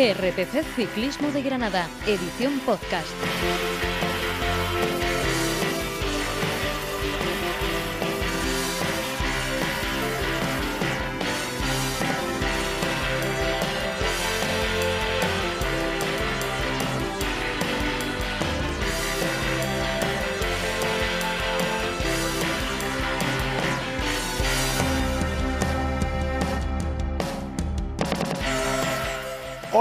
GRPC Ciclismo de Granada, edición podcast.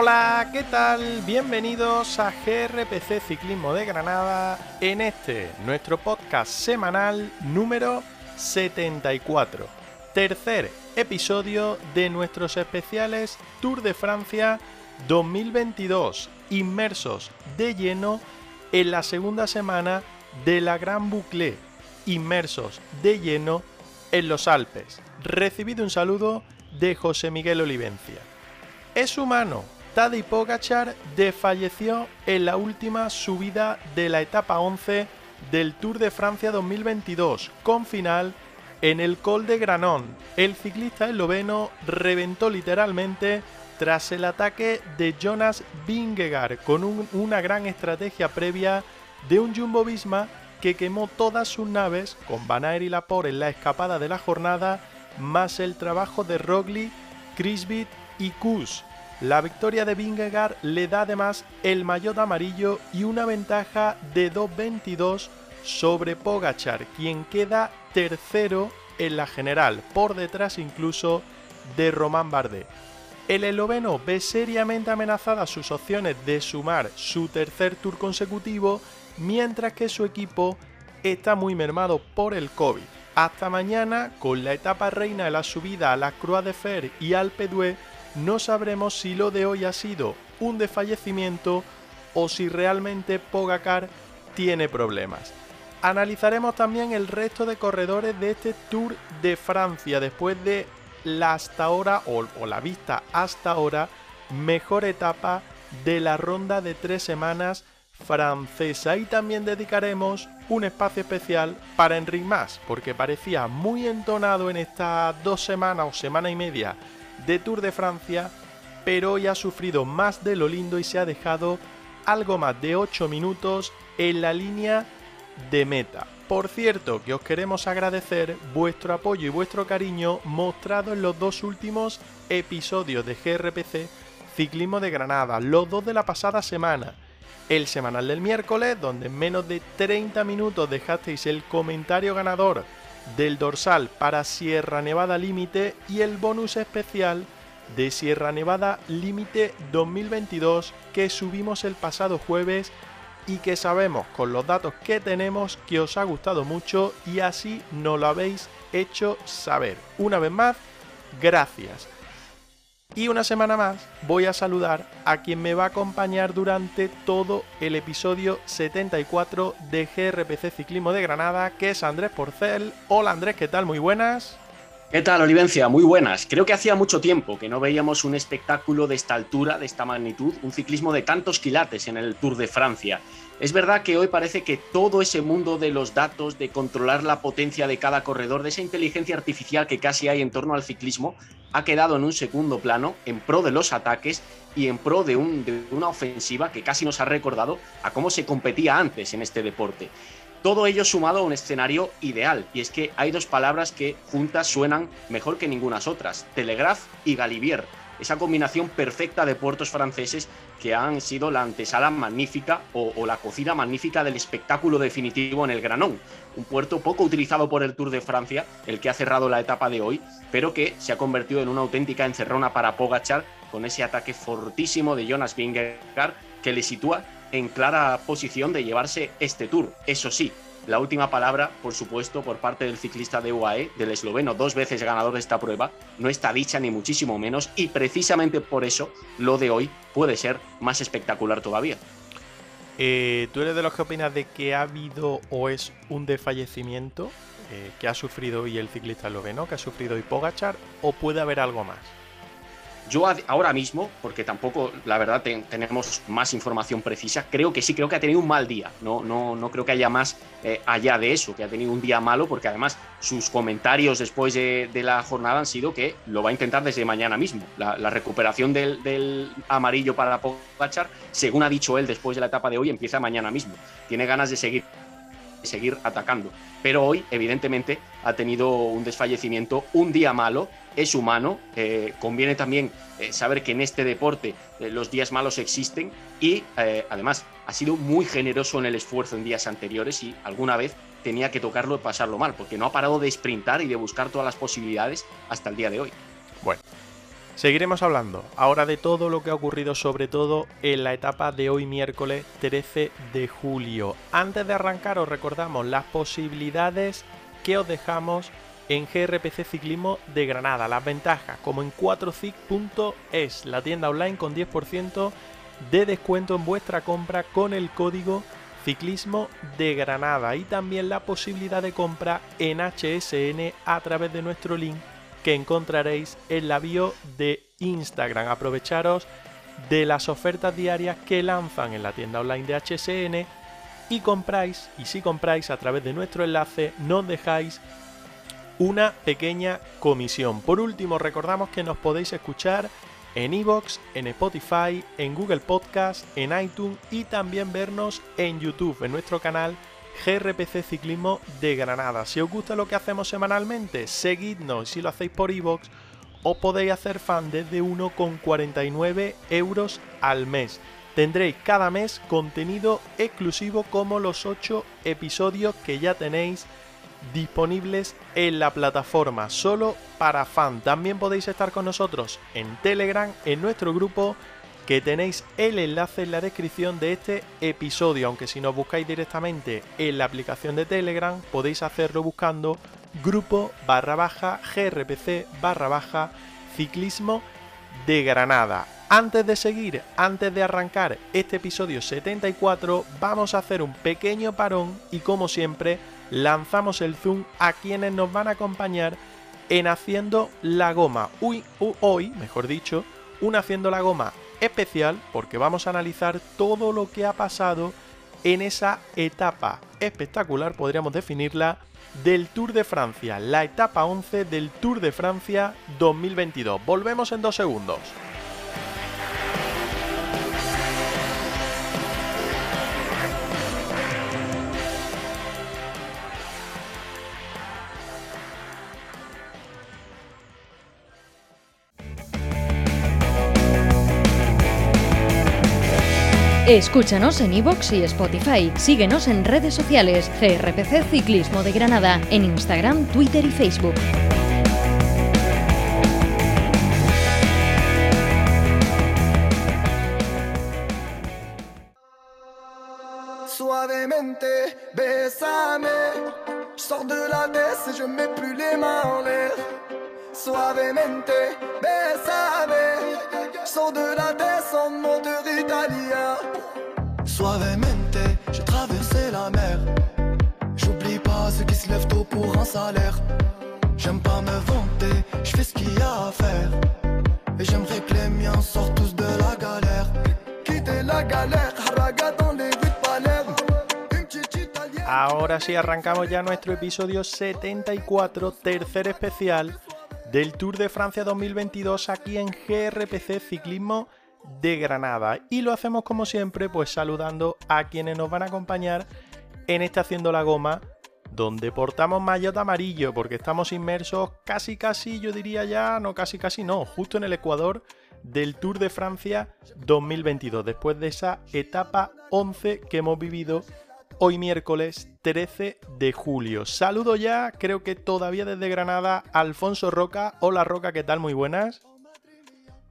Hola, ¿qué tal? Bienvenidos a GRPC Ciclismo de Granada en este, nuestro podcast semanal número 74. Tercer episodio de nuestros especiales Tour de Francia 2022, inmersos de lleno en la segunda semana de la Gran Boucle, inmersos de lleno en los Alpes. Recibido un saludo de José Miguel Olivencia. Es humano, Tadej Pogachar desfalleció en la última subida de la etapa 11 del Tour de Francia 2022, con final en el Col de Granon. El ciclista esloveno reventó literalmente tras el ataque de Jonas Vingegaard con una gran estrategia previa de un Jumbo Visma que quemó todas sus naves con Van Aert y Laporte en la escapada de la jornada, más el trabajo de Roglic, Krisbit y Kuss la victoria de Vingegaard le da además el maillot amarillo y una ventaja de 2.22 sobre Pogachar, quien queda tercero en la general, por detrás incluso de Román Bardet. El esloveno ve seriamente amenazadas sus opciones de sumar su tercer tour consecutivo, mientras que su equipo está muy mermado por el COVID. Hasta mañana, con la etapa reina de la subida a la Croix de Fer y Alpe d'Huez, no sabremos si lo de hoy ha sido un desfallecimiento o si realmente Pogacar tiene problemas. Analizaremos también el resto de corredores de este Tour de Francia después de la hasta ahora o, la vista hasta ahora mejor etapa de la ronda de tres semanas francesa y también dedicaremos un espacio especial para Enric Mas porque parecía muy entonado en estas dos semanas o semana y media de Tour de Francia, pero hoy ha sufrido más de lo lindo y se ha dejado algo más de 8 minutos en la línea de meta. Por cierto, que os queremos agradecer vuestro apoyo y vuestro cariño mostrado en los dos últimos episodios de GRPC Ciclismo de Granada, los dos de la pasada semana. El semanal del miércoles, donde en menos de 30 minutos dejasteis el comentario ganador del dorsal para Sierra Nevada Límite y el bonus especial de Sierra Nevada Límite 2022 que subimos el pasado jueves y que sabemos con los datos que tenemos que os ha gustado mucho y así nos lo habéis hecho saber. Una vez más, gracias. Y una semana más voy a saludar a quien me va a acompañar durante todo el episodio 74 de GRPC Ciclismo de Granada, que es Andrés Porcel. Hola Andrés, ¿qué tal? Muy buenas. ¿Qué tal, Olivencia? Muy buenas. Creo que hacía mucho tiempo que no veíamos un espectáculo de esta altura, de esta magnitud, un ciclismo de tantos quilates en el Tour de Francia. Es verdad que hoy parece que todo ese mundo de los datos, de controlar la potencia de cada corredor, de esa inteligencia artificial que casi hay en torno al ciclismo, ha quedado en un segundo plano en pro de los ataques y en pro de, una ofensiva que casi nos ha recordado a cómo se competía antes en este deporte. Todo ello sumado a un escenario ideal, y es que hay dos palabras que juntas suenan mejor que ninguna otras, Telegraph y Galibier, esa combinación perfecta de puertos franceses que han sido la antesala magnífica o, la cocina magnífica del espectáculo definitivo en el Granón, un puerto poco utilizado por el Tour de Francia, el que ha cerrado la etapa de hoy, pero que se ha convertido en una auténtica encerrona para Pogachar con ese ataque fortísimo de Jonas Vingegaard que le sitúa en clara posición de llevarse este tour. Eso sí, la última palabra, por supuesto, por parte del ciclista de UAE, del esloveno, dos veces ganador de esta prueba, no está dicha ni muchísimo menos y precisamente por eso lo de hoy puede ser más espectacular todavía. Eh, ¿Tú eres de los que opinas de que ha habido o es un desfallecimiento eh, que ha sufrido hoy el ciclista esloveno, que ha sufrido hoy Pogachar, o puede haber algo más? Yo ahora mismo, porque tampoco, la verdad, tenemos más información precisa, creo que sí, creo que ha tenido un mal día. No, no, no creo que haya más eh, allá de eso, que ha tenido un día malo, porque además sus comentarios después de, la jornada han sido que lo va a intentar desde mañana mismo. La, recuperación del, amarillo para Pogachar, según ha dicho él después de la etapa de hoy, empieza mañana mismo. Tiene ganas de seguir seguir atacando. Pero hoy, evidentemente, ha tenido un desfallecimiento, un día malo, es humano. Eh, conviene también eh, saber que en este deporte eh, los días malos existen y además ha sido muy generoso en el esfuerzo en días anteriores y alguna vez tenía que tocarlo y pasarlo mal, porque no ha parado de sprintar y de buscar todas las posibilidades hasta el día de hoy. Bueno, Seguiremos hablando ahora de todo lo que ha ocurrido, sobre todo en la etapa de hoy miércoles 13 de julio. Antes de arrancar os recordamos las posibilidades que os dejamos en GRPC Ciclismo de Granada, las ventajas como en 4cic.es, la tienda online con 10% de descuento en vuestra compra con el código Ciclismo de Granada y también la posibilidad de compra en HSN a través de nuestro link que encontraréis en la bio de Instagram. Aprovecharos de las ofertas diarias que lanzan en la tienda online de HSN y compráis, y si compráis a través de nuestro enlace, nos dejáis una pequeña comisión. Por último, recordamos que nos podéis escuchar en iVoox, en Spotify, en Google Podcast, en iTunes y también vernos en YouTube, en nuestro canal GRPC Ciclismo de Granada. Si os gusta lo que hacemos semanalmente, seguidnos. Si lo hacéis por iVoox, os podéis hacer fan desde 1,49 euros al mes. Tendréis cada mes contenido exclusivo como los 8 episodios que ya tenéis disponibles en la plataforma, solo para fan. También podéis estar con nosotros en Telegram, en nuestro grupo que tenéis el enlace en la descripción de este episodio, aunque si nos buscáis directamente en la aplicación de Telegram podéis hacerlo buscando grupo barra baja grpc barra baja ciclismo de Granada. Antes de seguir, antes de arrancar este episodio 74, vamos a hacer un pequeño parón y como siempre lanzamos el zoom a quienes nos van a acompañar en Haciendo la Goma. Hoy, mejor dicho, un Haciendo la Goma especial porque vamos a analizar todo lo que ha pasado en esa etapa espectacular, podríamos definirla, del Tour de Francia, la etapa 11 del Tour de Francia 2022. Volvemos en dos segundos. Escúchanos en iVoox y Spotify. Síguenos en redes sociales. GRPC Ciclismo de Granada. En Instagram, Twitter y Facebook. Suavemente, bésame. Sors de la tête et je mets plus les mains en l'air. Suavemente, bésame. Je sors de la tête en moteur italien. Suavemente, j'ai traversé la mer. J'oublie pas ceux qui se lèvent tôt pour un salaire. J'aime pas me vanter, je fais ce qu'il y a à faire. Et j'aimerais que les miens sortent tous de la galère. Quitter la galère, haraga dans les rues de Palerme. Ahora sí arrancamos ya nuestro episodio 74, tercer especial del Tour de Francia 2022 aquí en GRPC Ciclismo de Granada. Y lo hacemos como siempre, pues saludando a quienes nos van a acompañar en este Haciendo la Goma, donde portamos maillot amarillo, porque estamos inmersos casi casi, yo diría ya, no casi casi no, justo en el Ecuador del Tour de Francia 2022, después de esa etapa 11 que hemos vivido hoy miércoles 13 de julio. Saludo ya, creo que todavía desde Granada, Alfonso Roca. Hola Roca, ¿qué tal? Muy buenas.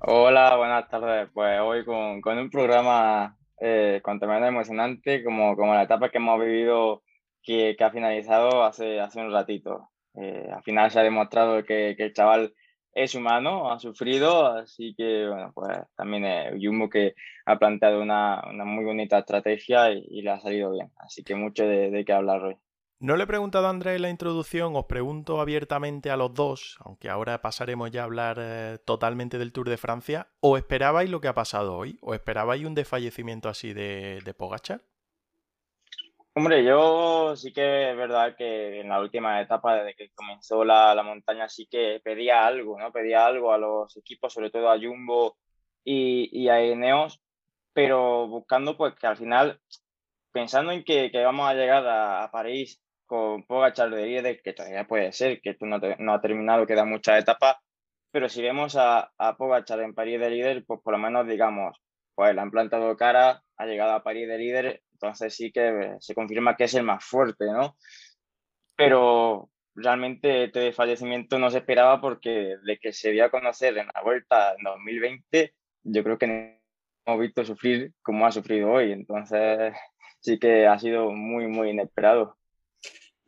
Hola, buenas tardes. Pues hoy con, un programa eh, con emocionante, como, como la etapa que hemos vivido que, ha finalizado hace, hace un ratito. Eh, al final se ha demostrado que, el chaval es humano, ha sufrido, así que bueno, pues también eh, Jumbo que ha planteado una, muy bonita estrategia y, le ha salido bien. Así que mucho de, de qué hablar hoy. No le he preguntado a Andrés en la introducción, os pregunto abiertamente a los dos, aunque ahora pasaremos ya a hablar eh, totalmente del Tour de Francia. ¿O esperabais lo que ha pasado hoy? ¿O esperabais un desfallecimiento así de, de Pogachar? Hombre, yo sí que es verdad que en la última etapa, desde que comenzó la, la, montaña, sí que pedía algo, ¿no? Pedía algo a los equipos, sobre todo a Jumbo y, y a Eneos, pero buscando pues que al final, pensando en que, que vamos a llegar a, a París con Pogachar de que todavía puede ser, que tú no, te, no ha terminado, queda muchas etapas, pero si vemos a, a Pogachar en París de líder, pues por lo menos digamos, pues le han plantado cara, ha llegado a París de líder, entonces sí que se confirma que es el más fuerte, ¿no? Pero realmente este fallecimiento no se esperaba porque de que se dio a conocer en la vuelta en 2020, yo creo que no hemos visto sufrir como ha sufrido hoy, entonces sí que ha sido muy, muy inesperado.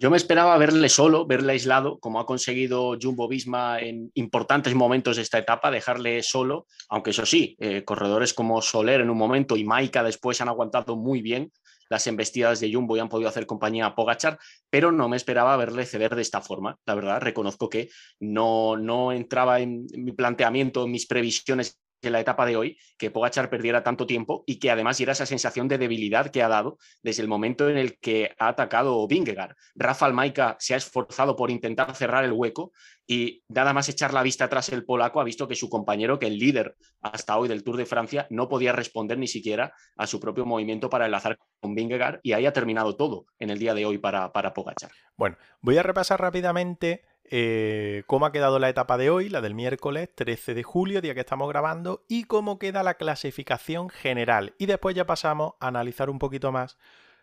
Yo me esperaba verle solo, verle aislado, como ha conseguido Jumbo Visma en importantes momentos de esta etapa, dejarle solo, aunque eso sí, eh, corredores como Soler en un momento y Maika después han aguantado muy bien las embestidas de Jumbo y han podido hacer compañía a Pogachar, pero no me esperaba verle ceder de esta forma. La verdad, reconozco que no, no entraba en mi planteamiento, en mis previsiones en la etapa de hoy que Pogachar perdiera tanto tiempo y que además diera esa sensación de debilidad que ha dado desde el momento en el que ha atacado Vingegaard. Rafa Almaica se ha esforzado por intentar cerrar el hueco y nada más echar la vista atrás el polaco ha visto que su compañero, que el líder hasta hoy del Tour de Francia, no podía responder ni siquiera a su propio movimiento para enlazar con Vingegaard y ahí ha terminado todo en el día de hoy para, para Pogachar. Bueno, voy a repasar rápidamente eh, cómo ha quedado la etapa de hoy, la del miércoles 13 de julio, día que estamos grabando, y cómo queda la clasificación general. Y después ya pasamos a analizar un poquito más,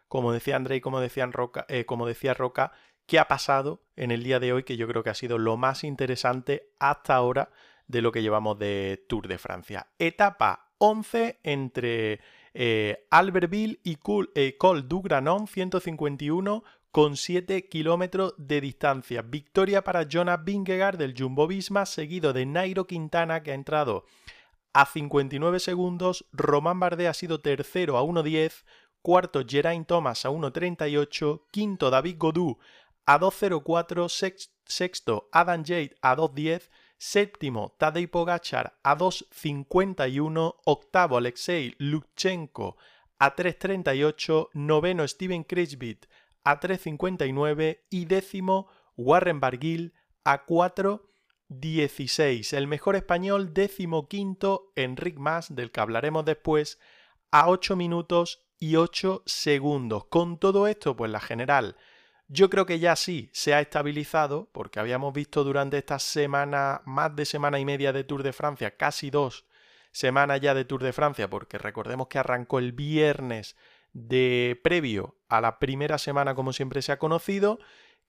como decía André y como, Roca, eh, como decía Roca, qué ha pasado en el día de hoy, que yo creo que ha sido lo más interesante hasta ahora de lo que llevamos de Tour de Francia. Etapa 11 entre eh, Albertville y Col, eh, Col du Granon 151 con 7 kilómetros de distancia. Victoria para Jonas Vingegaard del Jumbo Visma, seguido de Nairo Quintana, que ha entrado a 59 segundos. Román Bardet ha sido tercero a 1.10. Cuarto, Geraint Thomas a 1.38. Quinto, David Godú a 2.04. Sexto, Adam Jade a 2.10. Séptimo, Tadej Pogachar a 2.51. Octavo, Alexei Lukchenko a 3.38. Noveno, Steven Kretschbit a 3.59 y décimo Warren Barguil a 4.16. El mejor español décimo quinto Enric Mas, del que hablaremos después, a 8 minutos y 8 segundos. Con todo esto, pues la general yo creo que ya sí se ha estabilizado, porque habíamos visto durante esta semana, más de semana y media de Tour de Francia, casi dos semanas ya de Tour de Francia, porque recordemos que arrancó el viernes de previo a la primera semana como siempre se ha conocido.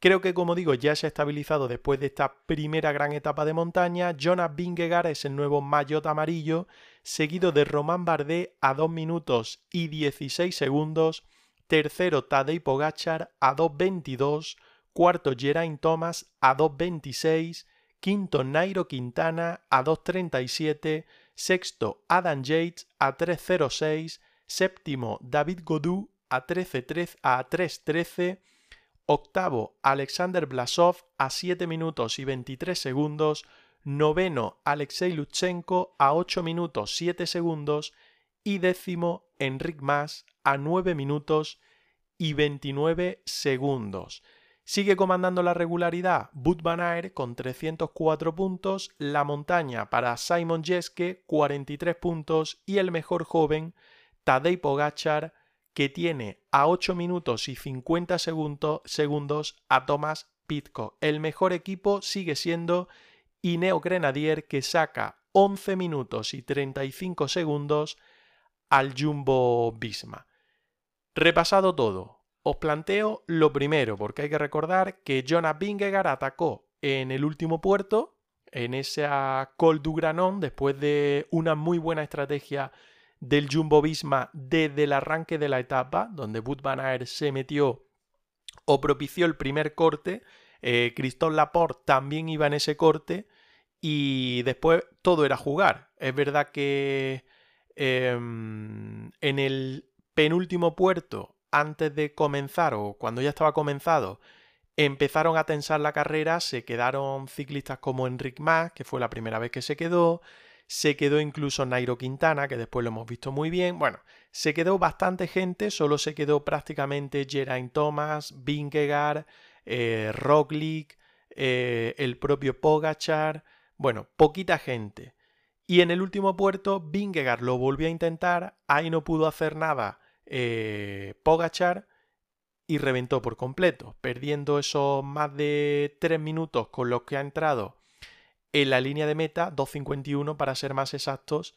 Creo que como digo ya se ha estabilizado después de esta primera gran etapa de montaña. Jonas Vingegaard es el nuevo maillot amarillo, seguido de Román Bardet a 2 minutos y 16 segundos. Tercero Tadej Pogachar a 2.22. Cuarto Geraint Thomas a 2.26. Quinto Nairo Quintana a 2.37. Sexto Adam Yates a 3.06 Séptimo, David Godú a 3.13. Octavo, Alexander Blasov a 7 minutos y 23 segundos. Noveno, Alexei Lutsenko a 8 minutos 7 segundos. Y décimo, Enric Mas a 9 minutos y 29 segundos. Sigue comandando la regularidad Bud Van con 304 puntos, la montaña para Simon Jeske 43 puntos y el mejor joven Tadej Pogachar, que tiene a 8 minutos y 50 segundos a Thomas Pitcock. El mejor equipo sigue siendo Ineo Grenadier, que saca 11 minutos y 35 segundos al Jumbo Visma. Repasado todo, os planteo lo primero, porque hay que recordar que Jonas Vingegaard atacó en el último puerto, en esa Col du Granon, después de una muy buena estrategia del Jumbo Visma desde el arranque de la etapa, donde Aert se metió o propició el primer corte. Eh, Christophe Laporte también iba en ese corte y después todo era jugar. Es verdad que em, en el penúltimo puerto antes de comenzar o cuando ya estaba comenzado, empezaron a tensar la carrera, se quedaron ciclistas como Enric Mas, que fue la primera vez que se quedó, se quedó incluso Nairo Quintana, que después lo hemos visto muy bien. Bueno, se quedó bastante gente, solo se quedó prácticamente Geraint Thomas, Vingegaard, eh, eh, el propio Pogachar. Bueno, poquita gente. Y en el último puerto, Vingegaard lo volvió a intentar, ahí no pudo hacer nada eh, Pogachar y reventó por completo, perdiendo esos más de 3 minutos con los que ha entrado en la línea de meta, 2.51 para ser más exactos,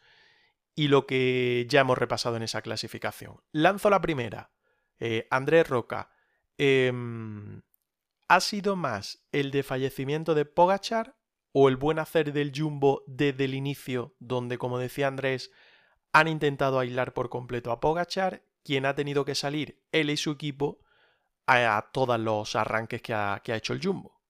y lo que ya hemos repasado en esa clasificación. Lanzo la primera. Eh, Andrés Roca. Em, ¿Ha sido más el de fallecimiento de Pogachar o el buen hacer del Jumbo desde el inicio, donde, como decía Andrés, han intentado aislar por completo a Pogachar, quien ha tenido que salir él y su equipo a, todos los arranques que ha hecho el Jumbo?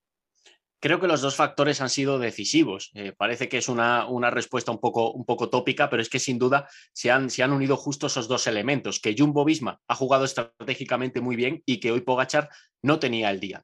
Creo que los dos factores han sido decisivos. Eh, parece que es una, una, respuesta un poco, un poco tópica, pero es que sin duda se han, se han unido justo esos dos elementos, que Jumbo Visma ha jugado estratégicamente muy bien y que hoy Pogachar no tenía el día.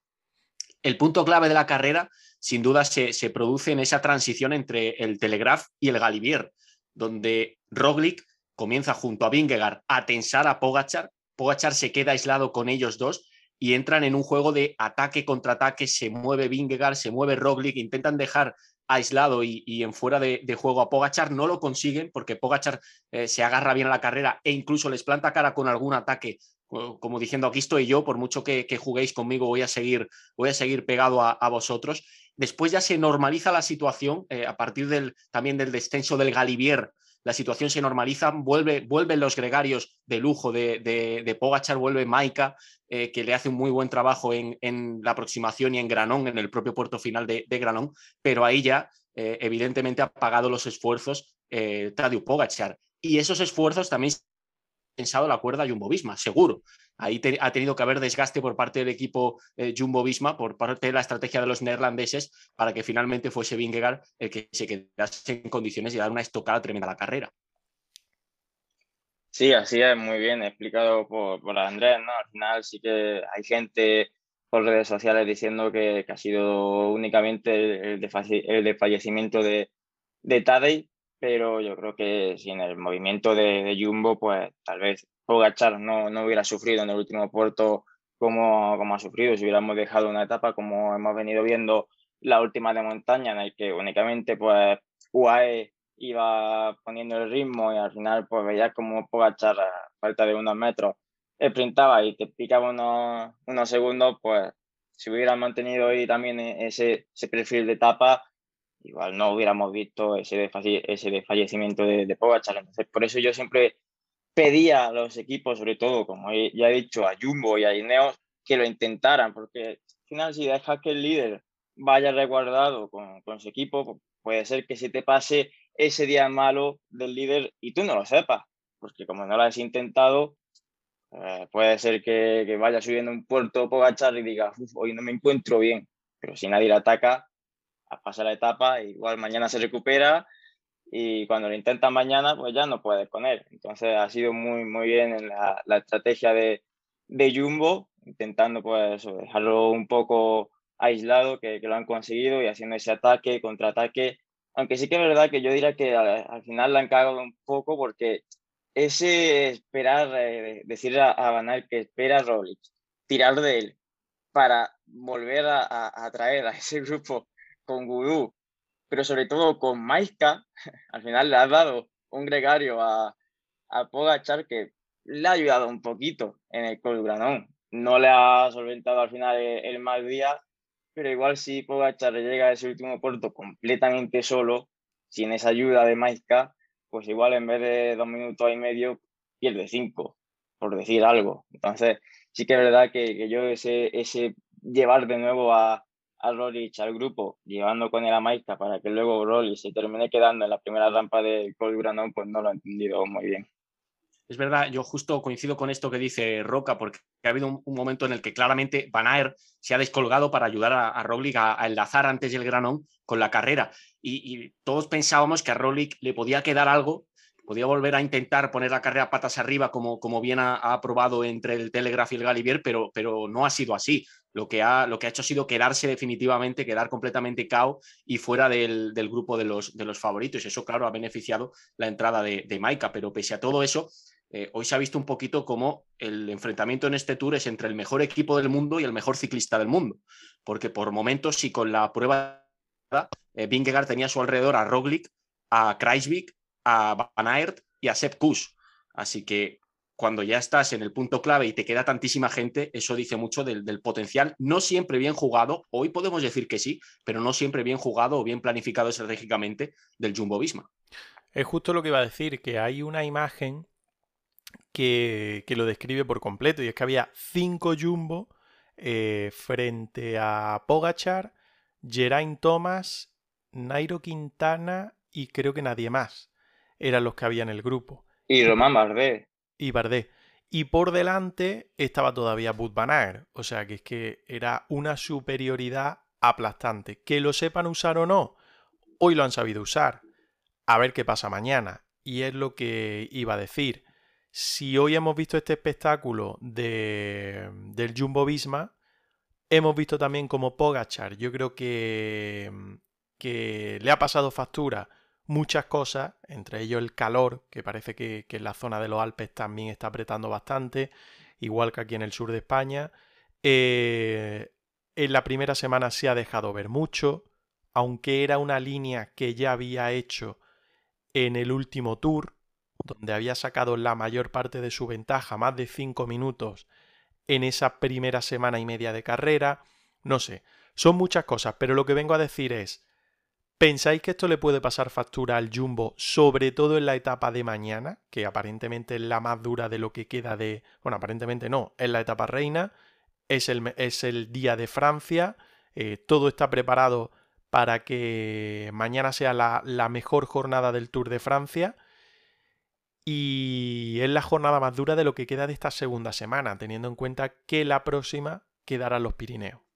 El punto clave de la carrera, sin duda, se, se produce en esa transición entre el Telegraph y el Galibier, donde Roglic comienza junto a Vingegaard a tensar a Pogachar. Pogachar se queda aislado con ellos dos y entran en un juego de ataque contra ataque, se mueve Vingegaard, se mueve Roglic, intentan dejar aislado y, en fuera de, juego a Pogachar, no lo consiguen porque Pogachar eh, se agarra bien a la carrera e incluso les planta cara con algún ataque, como diciendo aquí estoy yo, por mucho que, juguéis conmigo voy a seguir, voy a seguir pegado a, vosotros. Después ya se normaliza la situación eh, a partir del, también del descenso del Galibier la situación se normaliza, vuelve, vuelven los gregarios de lujo de, de, Pogachar, vuelve Maika, eh, que le hace un muy buen trabajo en, la aproximación y en Granón, en el propio puerto final de, Granón, pero ahí ya eh, evidentemente ha pagado los esfuerzos eh, Pogachar. Y esos esfuerzos también pensado la cuerda Jumbo Visma, seguro. Ahí ha tenido que haber desgaste por parte del equipo eh, Jumbo Visma, por parte de la estrategia de los neerlandeses, para que finalmente fuese Vingegaard el que se quedase en condiciones de dar una estocada tremenda a la carrera. Sí, así es, muy bien explicado por, Andrés, ¿no? Al final sí que hay gente por redes sociales diciendo que, ha sido únicamente el de, fallecimiento de, de Tadej, pero yo creo que sin el movimiento de, de Jumbo, pues tal vez Pogachar no, no hubiera sufrido en el último puerto como, como ha sufrido, si hubiéramos dejado una etapa como hemos venido viendo la última de montaña, en el que únicamente pues UAE iba poniendo el ritmo y al final pues veías como Pogachar a falta de unos metros sprintaba y te picaba unos, unos segundos, pues si hubiera mantenido ahí también ese, ese perfil de etapa, igual no hubiéramos visto ese, desfallecimiento de, de Pogachar. Entonces, por eso yo siempre pedía a los equipos, sobre todo, como ya he dicho, a Jumbo y a Ineos, que lo intentaran, porque al final si dejas que el líder vaya resguardado con, con su equipo, puede ser que se te pase ese día malo del líder y tú no lo sepas, porque como no lo has intentado, eh, puede ser que, que, vaya subiendo un puerto Pogachar y diga, hoy no me encuentro bien, pero si nadie le ataca, pasa la etapa, igual mañana se recupera y cuando lo intenta mañana, pues ya no puedes con él. Entonces ha sido muy, muy bien la, la estrategia de, de, Jumbo, intentando pues dejarlo un poco aislado, que, lo han conseguido y haciendo ese ataque, contraataque. Aunque sí que es verdad que yo diría que al, final la han cagado un poco porque ese esperar, eh, decirle a, a que espera a Roglic, tirar de él para volver a, a, a traer a ese grupo con Gudú pero sobre todo con Maiska, al final le ha dado un gregario a, a Pogachar que le ha ayudado un poquito en el Colgranón. No le ha solventado al final el, mal día, pero igual si Pogachar llega a ese último puerto completamente solo, sin esa ayuda de Maiska, pues igual en vez de dos minutos y medio pierde cinco, por decir algo. Entonces, sí que es verdad que, que yo ese, ese llevar de nuevo a, a Rolich al grupo, llevando con él a Maika para que luego Rolich se termine quedando en la primera rampa de Col pues no lo he entendido muy bien. Es verdad, yo justo coincido con esto que dice Roca, porque ha habido un, momento en el que claramente Van Aert se ha descolgado para ayudar a, a a, enlazar antes el Granón con la carrera. Y, todos pensábamos que a Roglic le podía quedar algo podía volver a intentar poner la carrera patas arriba como, como bien ha, ha probado entre el Telegraph y el Galibier, pero, pero no ha sido así. Lo que, ha, lo que ha hecho ha sido quedarse definitivamente, quedar completamente cao y fuera del, del grupo de los, de los favoritos. Eso, claro, ha beneficiado la entrada de, de Maika, pero pese a todo eso, eh, hoy se ha visto un poquito como el enfrentamiento en este tour es entre el mejor equipo del mundo y el mejor ciclista del mundo, porque por momentos, si con la prueba eh, Vingegaard tenía a su alrededor a Roglic, a Kreisvik, a Van Aert y a Sepp Kuss. Así que cuando ya estás en el punto clave y te queda tantísima gente, eso dice mucho del, del, potencial, no siempre bien jugado, hoy podemos decir que sí, pero no siempre bien jugado o bien planificado estratégicamente del Jumbo Visma. Es justo lo que iba a decir, que hay una imagen que, que lo describe por completo, y es que había cinco Jumbo eh, frente a Pogachar, Geraint Thomas, Nairo Quintana y creo que nadie más eran los que había en el grupo. Y Román Bardet. Y Bardet. Y por delante estaba todavía Bud Van. O sea que es que era una superioridad aplastante. Que lo sepan usar o no, hoy lo han sabido usar. A ver qué pasa mañana. Y es lo que iba a decir. Si hoy hemos visto este espectáculo de, del Jumbo Visma, hemos visto también como Pogachar. Yo creo que, que le ha pasado factura muchas cosas, entre ellos el calor, que parece que, en la zona de los Alpes también está apretando bastante, igual que aquí en el sur de España. Eh, en la primera semana se ha dejado ver mucho, aunque era una línea que ya había hecho en el último tour, donde había sacado la mayor parte de su ventaja, más de 5 minutos en esa primera semana y media de carrera. No sé, son muchas cosas, pero lo que vengo a decir es, ¿Pensáis que esto le puede pasar factura al Jumbo, sobre todo en la etapa de mañana, que aparentemente es la más dura de lo que queda de... Bueno, aparentemente no, es la etapa reina, es el, es el día de Francia, eh, todo está preparado para que mañana sea la, la mejor jornada del Tour de Francia y es la jornada más dura de lo que queda de esta segunda semana, teniendo en cuenta que la próxima quedará los Pirineos.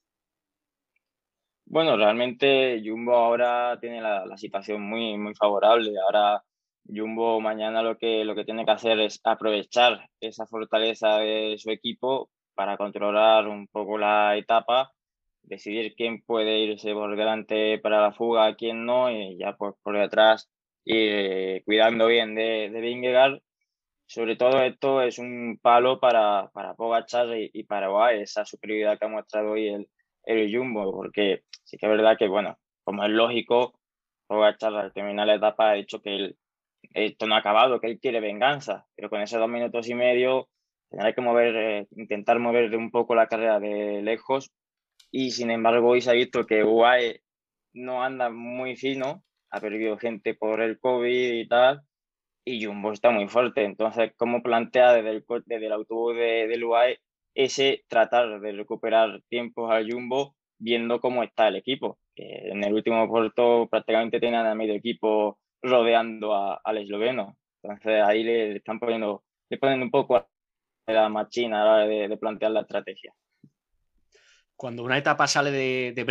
Bueno, realmente Jumbo ahora tiene la, la, situación muy, muy favorable. Ahora Jumbo mañana lo que, lo que tiene que hacer es aprovechar esa fortaleza de su equipo para controlar un poco la etapa, decidir quién puede irse por delante para la fuga, quién no, y ya pues por detrás ir eh, cuidando bien de, de Vingegaard. Sobre todo esto es un palo para, para Pogachar y, y para Guay, esa superioridad que ha mostrado hoy el, el Jumbo, porque sí que es verdad que, bueno, como es lógico, Pogachar al terminar la etapa ha dicho que él, esto no ha acabado, que él quiere venganza, pero con esos dos minutos y medio tendrá que mover, eh, intentar mover un poco la carrera de lejos y sin embargo hoy se ha visto que UAE no anda muy fino, ha perdido gente por el COVID y tal, y Jumbo está muy fuerte. Entonces, ¿cómo plantea desde el, desde el autobús de, del UAE ese tratar de recuperar tiempos al Jumbo viendo cómo está el equipo. en el último puerto prácticamente tenían a medio equipo rodeando a, al esloveno. Entonces ahí le, están poniendo, le ponen un poco a la machina a la hora de, de, plantear la estrategia. Cuando una etapa sale de, de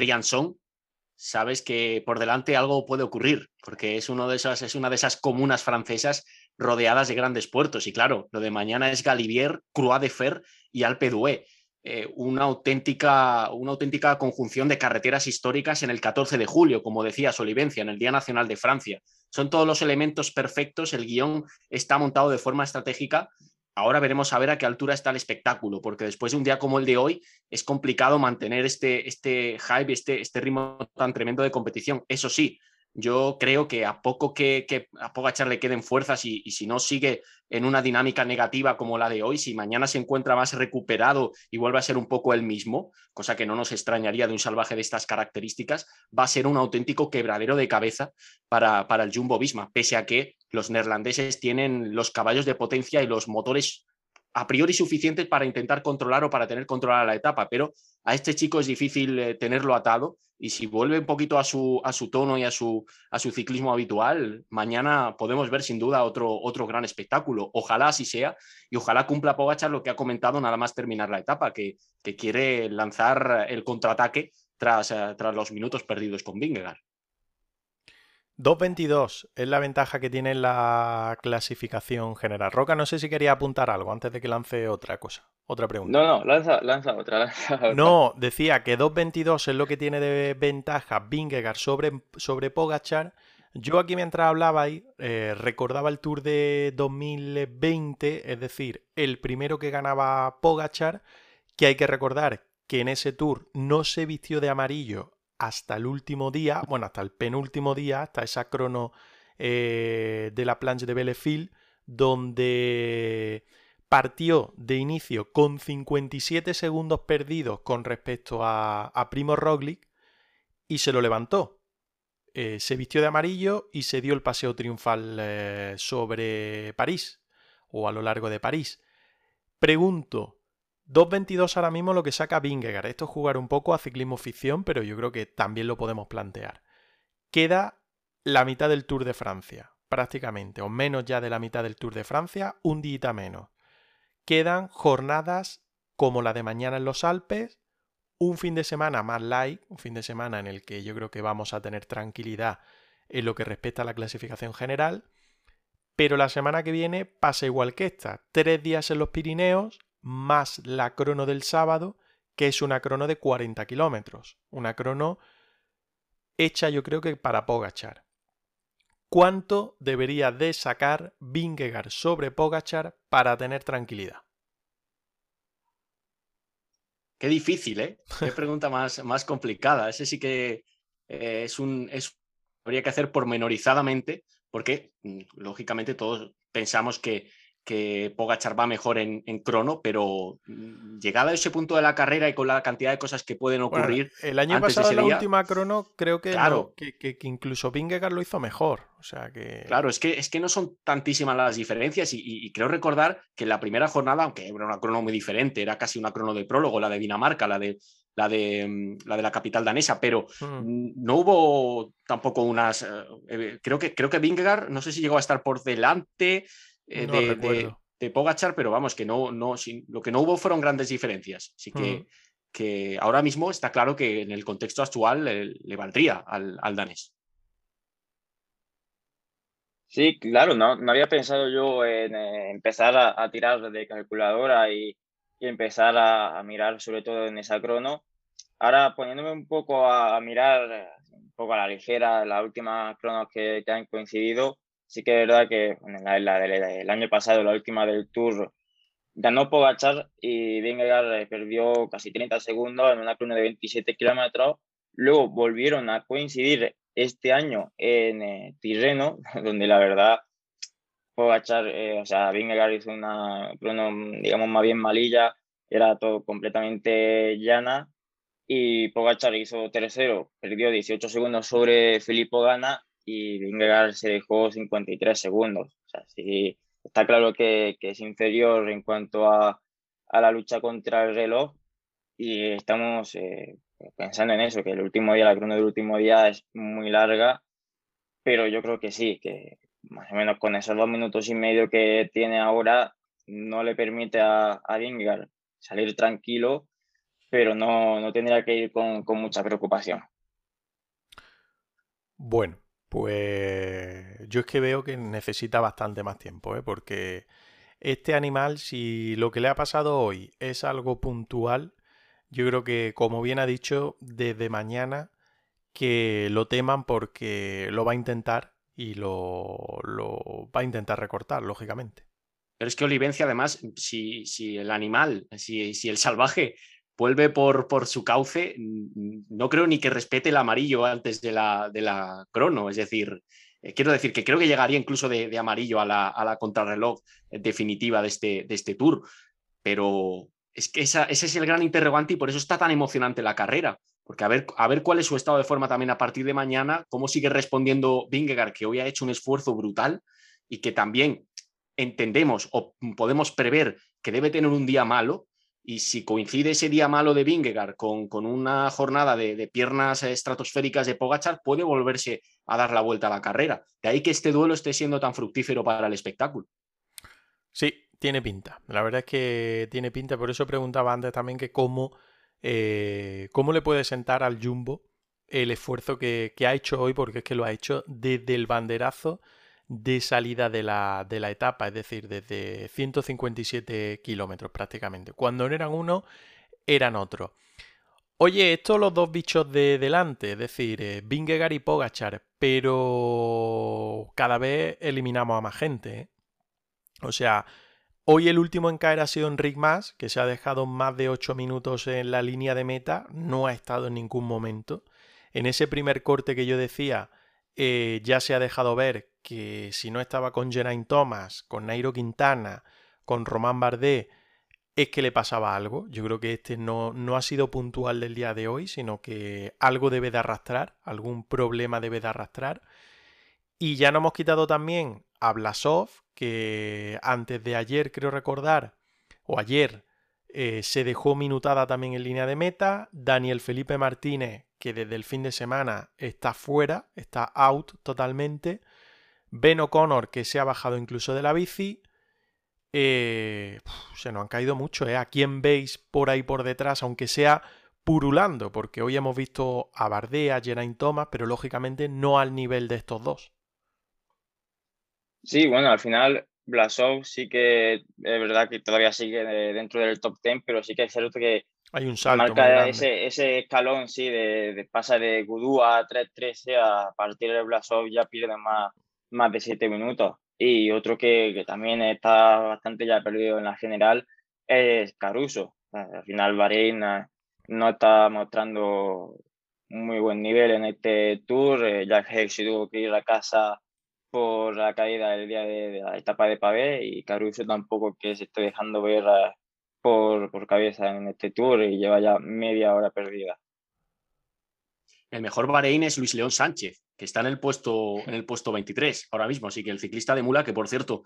sabes que por delante algo puede ocurrir, porque es, uno de esas, es una de esas comunas francesas rodeadas de grandes puertos. Y claro, lo de mañana es Galivier, Croix de Fer y Alpe d'Huez. Eh, una, auténtica, una auténtica conjunción de carreteras históricas en el 14 de julio, como decía Solivencia, en el Día Nacional de Francia. Son todos los elementos perfectos, el guion está montado de forma estratégica. Ahora veremos a ver a qué altura está el espectáculo, porque después de un día como el de hoy es complicado mantener este, este hype, este, este ritmo tan tremendo de competición. Eso sí, yo creo que a poco que, que a Pogachar le queden fuerzas y, si no sigue en una dinámica negativa como la de hoy, si mañana se encuentra más recuperado y vuelve a ser un poco el mismo, cosa que no nos extrañaría de un salvaje de estas características, va a ser un auténtico quebradero de cabeza para, para el Jumbo Visma, pese a que los neerlandeses tienen los caballos de potencia y los motores a priori suficientes para intentar controlar o para tener controlada la etapa, pero a este chico es difícil eh, tenerlo atado y si vuelve un poquito a su, a su tono y a su, a su ciclismo habitual, mañana podemos ver sin duda otro, otro gran espectáculo. Ojalá así sea y ojalá cumpla Pogachar lo que ha comentado nada más terminar la etapa, que, que quiere lanzar el contraataque tras, uh, tras los minutos perdidos con Vingegaard. 2.22 es la ventaja que tiene la clasificación general. Roca, no sé si quería apuntar algo antes de que lance otra cosa, otra pregunta. No, no, lanza, lanza otra, lanza otra. No, decía que 2.22 es lo que tiene de ventaja Vingegaard sobre, sobre Pogachar. Yo aquí mientras hablaba ahí, eh, recordaba el Tour de 2020, es decir, el primero que ganaba Pogachar, que hay que recordar que en ese Tour no se vistió de amarillo hasta el último día, bueno, hasta el penúltimo día, hasta esa crono eh, de la planche de Belleville, donde partió de inicio con 57 segundos perdidos con respecto a, Primo Roglic y se lo levantó. Eh, se vistió de amarillo y se dio el paseo triunfal eh, sobre París o a lo largo de París. Pregunto, 2.22 ahora mismo lo que saca Vingegaard. Esto es jugar un poco a ciclismo ficción, pero yo creo que también lo podemos plantear. Queda la mitad del Tour de Francia, prácticamente, o menos ya de la mitad del Tour de Francia, un día menos. Quedan jornadas como la de mañana en los Alpes, un fin de semana más light, un fin de semana en el que yo creo que vamos a tener tranquilidad en lo que respecta a la clasificación general, pero la semana que viene pasa igual que esta, tres días en los Pirineos, más la crono del sábado, que es una crono de 40 kilómetros. Una crono hecha yo creo que para Pogachar. ¿Cuánto debería de sacar Vingegaard sobre Pogachar para tener tranquilidad? Qué difícil, ¿eh? Qué pregunta más, más complicada. Ese sí que eh, es un... Es, habría que hacer pormenorizadamente, porque mm, lógicamente todos pensamos que que Pogachar va mejor en, crono, pero llegada a ese punto de la carrera y con la cantidad de cosas que pueden ocurrir. el año pasado, la última crono, creo que, que, incluso Vingegaard lo hizo mejor. O sea que... Claro, es que, es que no son tantísimas las diferencias y, creo recordar que en la primera jornada, aunque era una crono muy diferente, era casi una crono de prólogo, la de Dinamarca, la de, la de, mm, la, de la capital danesa, pero hmm. no hubo tampoco unas. Eh, eh, creo que, creo que Vingegaard, no sé si llegó a estar por delante. Eh, de, Pogachar, pero vamos, que no, no, lo que no hubo fueron grandes diferencias. Así que, mm. que ahora mismo está claro que en el contexto actual le, valdría al, danés. Sí, claro, no, no había pensado yo en eh, empezar a, tirar de calculadora y, empezar a, mirar sobre todo en esa crono. Ahora poniéndome un poco a, mirar un poco a la ligera las últimas cronos que, que han coincidido, sí que es verdad que en la, el año pasado, la última del Tour, ganó Pogachar y Vingegaard eh, perdió casi 30 segundos en una crono de 27 kilómetros. Luego volvieron a coincidir este año en eh, Tirreno, donde la verdad Pogachar, eh, o sea, Vingegaard hizo una crono, digamos, más bien malilla, era todo completamente llana y Pogachar hizo tercero, perdió 18 segundos sobre Filippo Gana y Vingegaard se dejó 53 segundos. O sea, sí, está claro que, que es inferior en cuanto a, a, la lucha contra el reloj y estamos eh, pensando en eso, que el último día, la crono del último día es muy larga, pero yo creo que sí, que más o menos con esos dos minutos y medio que tiene ahora no le permite a, a Vingegaard salir tranquilo, pero no, no tendría que ir con, con mucha preocupación. Bueno, pues yo es que veo que necesita bastante más tiempo, ¿eh? porque este animal, si lo que le ha pasado hoy es algo puntual, yo creo que, como bien ha dicho, desde mañana que lo teman porque lo va a intentar y lo, va a intentar recortar, lógicamente. Pero es que Olivencia, además, si, el animal, si el salvaje vuelve por, por su cauce, no creo ni que respete el amarillo antes de la, de la crono. Es decir, eh, quiero decir que creo que llegaría incluso de, amarillo a la, a la, contrarreloj definitiva de este, de este tour. Pero es que ese es el gran interrogante y por eso está tan emocionante la carrera. Porque a ver, a ver cuál es su estado de forma también a partir de mañana, cómo sigue respondiendo Vingegaard, que hoy ha hecho un esfuerzo brutal y que también entendemos o podemos prever que debe tener un día malo, y si coincide ese día malo de Vingegaard con, con una jornada de, piernas estratosféricas de Pogachar, puede volverse a dar la vuelta a la carrera. De ahí que este duelo esté siendo tan fructífero para el espectáculo. Sí, tiene pinta. La verdad es que tiene pinta. Por eso preguntaba antes también que cómo, eh, cómo le puede sentar al Jumbo el esfuerzo que, ha hecho hoy, porque es que lo ha hecho desde el banderazo de salida de la, de la etapa, es decir, desde 157 kilómetros prácticamente. Cuando no eran uno, eran otros. Oye, estos los dos bichos de delante, es decir, eh, y Pogachar, pero cada vez eliminamos a más gente. ¿eh? O sea, hoy el último en caer ha sido Enric Mas, que se ha dejado más de 8 minutos en la línea de meta, no ha estado en ningún momento. En ese primer corte que yo decía, eh, ya se ha dejado ver que si no estaba con Geraint Thomas, con Nairo Quintana, con Román Bardet, es que le pasaba algo. Yo creo que este no, no ha sido puntual del día de hoy, sino que algo debe de arrastrar, algún problema debe de arrastrar. Y ya no hemos quitado también a Blasov, que antes de ayer, creo recordar, o ayer, eh, se dejó minutada también en línea de meta. Daniel Felipe Martínez, que desde el fin de semana está fuera, está out totalmente. Ben O'Connor, que se ha bajado incluso de la bici. Eh, se nos han caído mucho, ¿eh? ¿A quién veis por ahí por detrás, aunque sea purulando? Porque hoy hemos visto a Bardea, a Geraint Thomas, pero lógicamente no al nivel de estos dos. Sí, bueno, al final Blasov sí que es verdad que todavía sigue dentro del top 10, pero sí que es cierto que hay un salto marca ese, ese, escalón, sí, de, pasa de Gudú a 3.13 a partir de Blasov ya pierde más, más de 7 minutos. Y otro que, también está bastante ya perdido en la general es Caruso. Al final Bahrein no está mostrando muy buen nivel en este tour. Eh, Jack Hedges tuvo que ir a casa por la caída del día de, la etapa de pavé y Caruso tampoco que se esté dejando ver eh, por, por cabeza en este tour y lleva ya media hora perdida. El mejor Bahrein es Luis León Sánchez, que está en el puesto, en el puesto 23 ahora mismo. Así que el ciclista de Mula, que por cierto,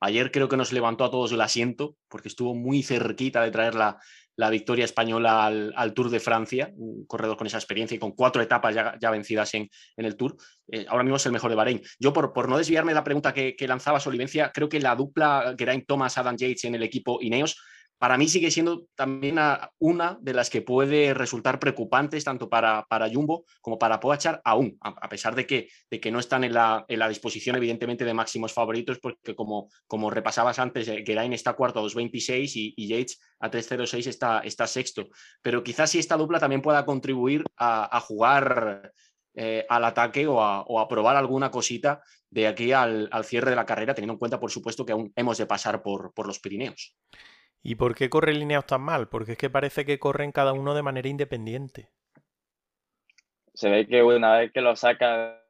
ayer creo que nos levantó a todos el asiento, porque estuvo muy cerquita de traer la, la victoria española al, Tour de Francia, un corredor con esa experiencia y con cuatro etapas ya, vencidas en, en, el Tour. Eh, ahora mismo es el mejor de Bahrein. Yo, por, por no desviarme de la pregunta que, que lanzaba Solivencia, creo que la dupla Geraint Thomas, Adam Yates en el equipo Ineos para mí sigue siendo también una de las que puede resultar preocupantes tanto para, para Jumbo como para Poachar aún, a, pesar de que, de que no están en la, en la, disposición evidentemente de máximos favoritos, porque como, como repasabas antes, eh, Geraint está cuarto a 2.26 y, y, Yates a 3.06 está, está sexto. Pero quizás si esta dupla también pueda contribuir a, jugar eh, al ataque o a, probar alguna cosita de aquí al, al, cierre de la carrera, teniendo en cuenta, por supuesto, que aún hemos de pasar por, por los Pirineos. ¿Y por qué corre Lineaos tan mal? Porque es que parece que corren cada uno de manera independiente. Se ve que una vez que lo saca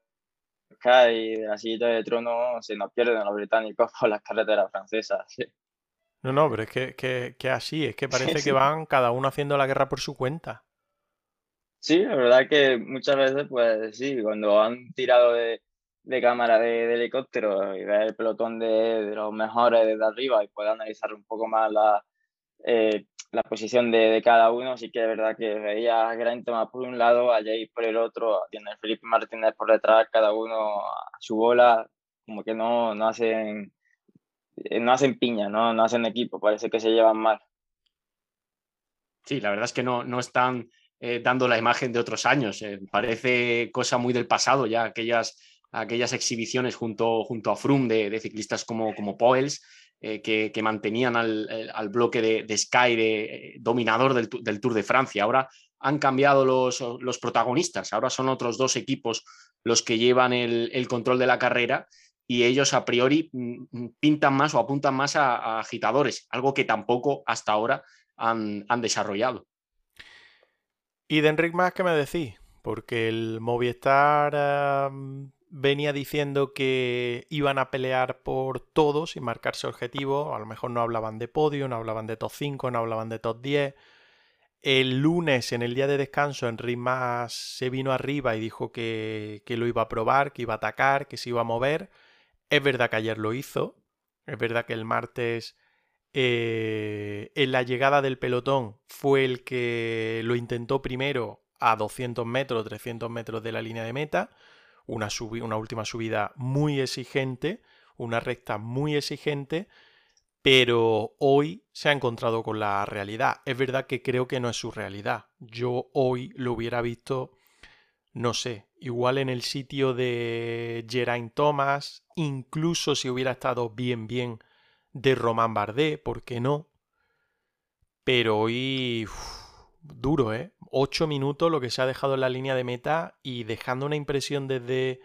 y de la silla de trono se nos pierden los británicos por las carreteras francesas. No, no, pero es que, que, así, es que parece que van cada uno haciendo la guerra por su cuenta. Sí, la verdad que muchas veces, pues sí, cuando han tirado de, de cámara de, helicóptero y ver el pelotón de, los mejores desde arriba y poder analizar un poco más la, eh, la posición de, cada uno, sí que es verdad que veía a Thomas por un lado, a Jay por el otro, tiene Felipe Martínez por detrás, cada uno a su bola, como que no, no hacen eh, no hacen piña, no, no hacen equipo, parece que se llevan mal. Sí, la verdad es que no, no están eh, dando la imagen de otros años. parece cosa muy del pasado ya, aquellas aquellas exhibiciones junto, junto a Froome de, ciclistas como, como Poels, eh, que, mantenían al, al bloque de, Sky de, eh, dominador del, del, Tour de Francia. Ahora han cambiado los, los, protagonistas, ahora son otros dos equipos los que llevan el, el, control de la carrera y ellos a priori mm, mm, pintan más o apuntan más a, agitadores, algo que tampoco hasta ahora han, han desarrollado. ¿Y de Enric más qué me decís? Porque el Movistar venía diciendo que iban a pelear por todos y marcarse objetivos. A lo mejor no hablaban de podio, no hablaban de top 5, no hablaban de top 10. El lunes, en el día de descanso, Enric Mas se vino arriba y dijo que, lo iba a probar, que iba a atacar, que se iba a mover. Es verdad que ayer lo hizo. Es verdad que el martes, eh, en la llegada del pelotón, fue el que lo intentó primero a 200 metros, 300 metros de la línea de meta una, una última subida muy exigente, una recta muy exigente, pero hoy se ha encontrado con la realidad. Es verdad que creo que no es su realidad. Yo hoy lo hubiera visto, no sé, igual en el sitio de Geraint Thomas, incluso si hubiera estado bien, bien de Román Bardet, ¿por qué no? Pero hoy duro, ¿eh? Ocho minutos lo que se ha dejado en la línea de meta y dejando una impresión desde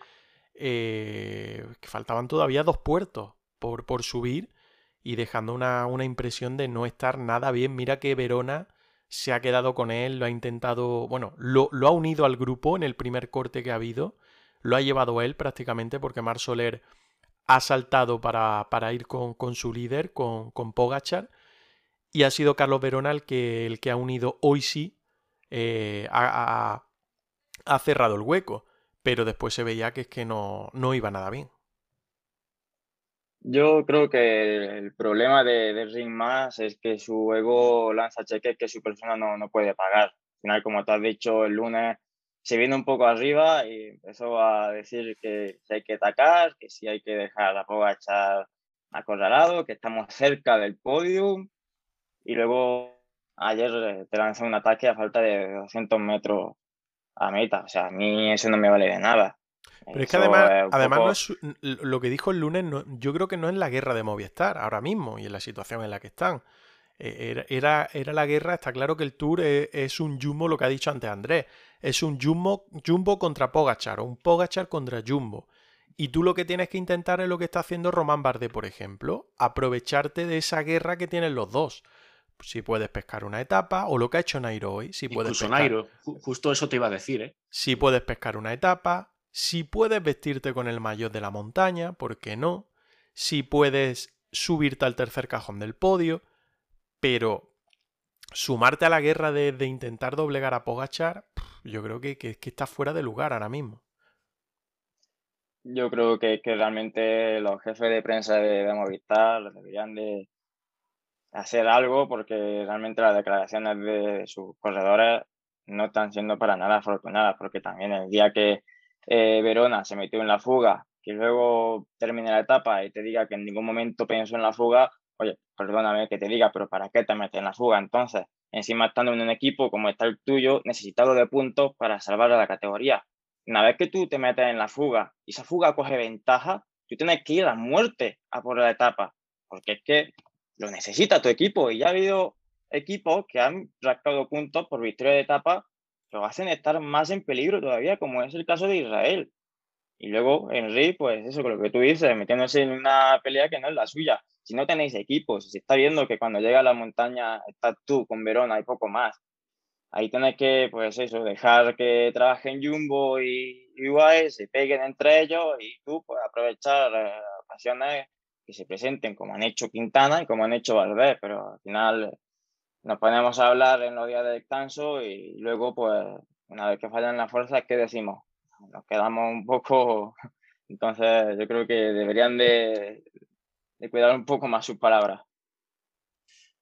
eh, que faltaban todavía dos puertos por, por subir y dejando una, una, impresión de no estar nada bien. Mira que Verona se ha quedado con él, lo ha intentado, bueno, lo, lo ha unido al grupo en el primer corte que ha habido, lo ha llevado él prácticamente porque Mar Soler ha saltado para, para ir con, con, su líder, con, con Pogachar y ha sido Carlos Verona que, el que ha unido hoy sí, eh, ha, cerrado el hueco, pero después se veía que es que no, no iba nada bien. Yo creo que el problema de, Ring Más es que su ego lanza cheques que su persona no, no puede pagar. Al final, como te has dicho, el lunes se viene un poco arriba y empezó a decir que si hay que atacar, que si hay que dejar a echar acorralado, que estamos cerca del podium y luego ayer eh, te lanzó un ataque a falta de 200 metros a meta. O sea, a mí eso no me vale de nada. Pero es que además, además no es, lo que dijo el lunes, yo creo que no es la guerra de Movistar ahora mismo y en la situación en la que están. E, era, era, la guerra, está claro que el Tour es, es, un Jumbo, lo que ha dicho antes Andrés, es un Jumbo, Jumbo contra Pogachar o un Pogachar contra Jumbo. Y tú lo que tienes que intentar es lo que está haciendo Román Bardet, por ejemplo, aprovecharte de esa guerra que tienen los dos si puedes pescar una etapa, o lo que ha hecho Nairo hoy. Si puedes Incluso Nairo, justo eso te iba a decir, ¿eh? Si puedes pescar una etapa, si puedes vestirte con el maillot de la montaña, ¿por qué no? Si puedes subirte al tercer cajón del podio, pero sumarte a la guerra de, intentar doblegar a Pogachar, yo creo que, que, está fuera de lugar ahora mismo. Yo creo que, que realmente los jefes de prensa de, de Movistar deberían de, hacer algo porque realmente las declaraciones de sus corredores no están siendo para nada afortunadas, porque también el día que eh, Verona se metió en la fuga, que luego termine la etapa y te diga que en ningún momento pensó en la fuga, oye, perdóname que te diga, pero ¿para qué te metes en la fuga? Entonces, encima estando en un equipo como está el tuyo, necesitado de puntos para salvar a la categoría. Una vez que tú te metes en la fuga y esa fuga coge ventaja, tú tienes que ir a muerte a por la etapa, porque es que lo necesita tu equipo. Y ya ha habido equipos que han rascado puntos por victoria de etapa que lo hacen estar más en peligro todavía, como es el caso de Israel. Y luego Henry, pues eso, con lo que tú dices, metiéndose en una pelea que no es la suya. Si no tenéis equipos, si está viendo que cuando llega a la montaña estás tú con Verona y poco más, ahí tenéis que, pues eso, dejar que trabajen Jumbo y UAE, se peguen entre ellos y tú, pues aprovechar eh, ocasiones que se presenten como han hecho Quintana y como han hecho Valverde, pero al final nos ponemos a hablar en los días de descanso y luego, pues, una vez que fallan las fuerzas, ¿qué decimos? Nos quedamos un poco... Entonces, yo creo que deberían de, de cuidar un poco más sus palabras.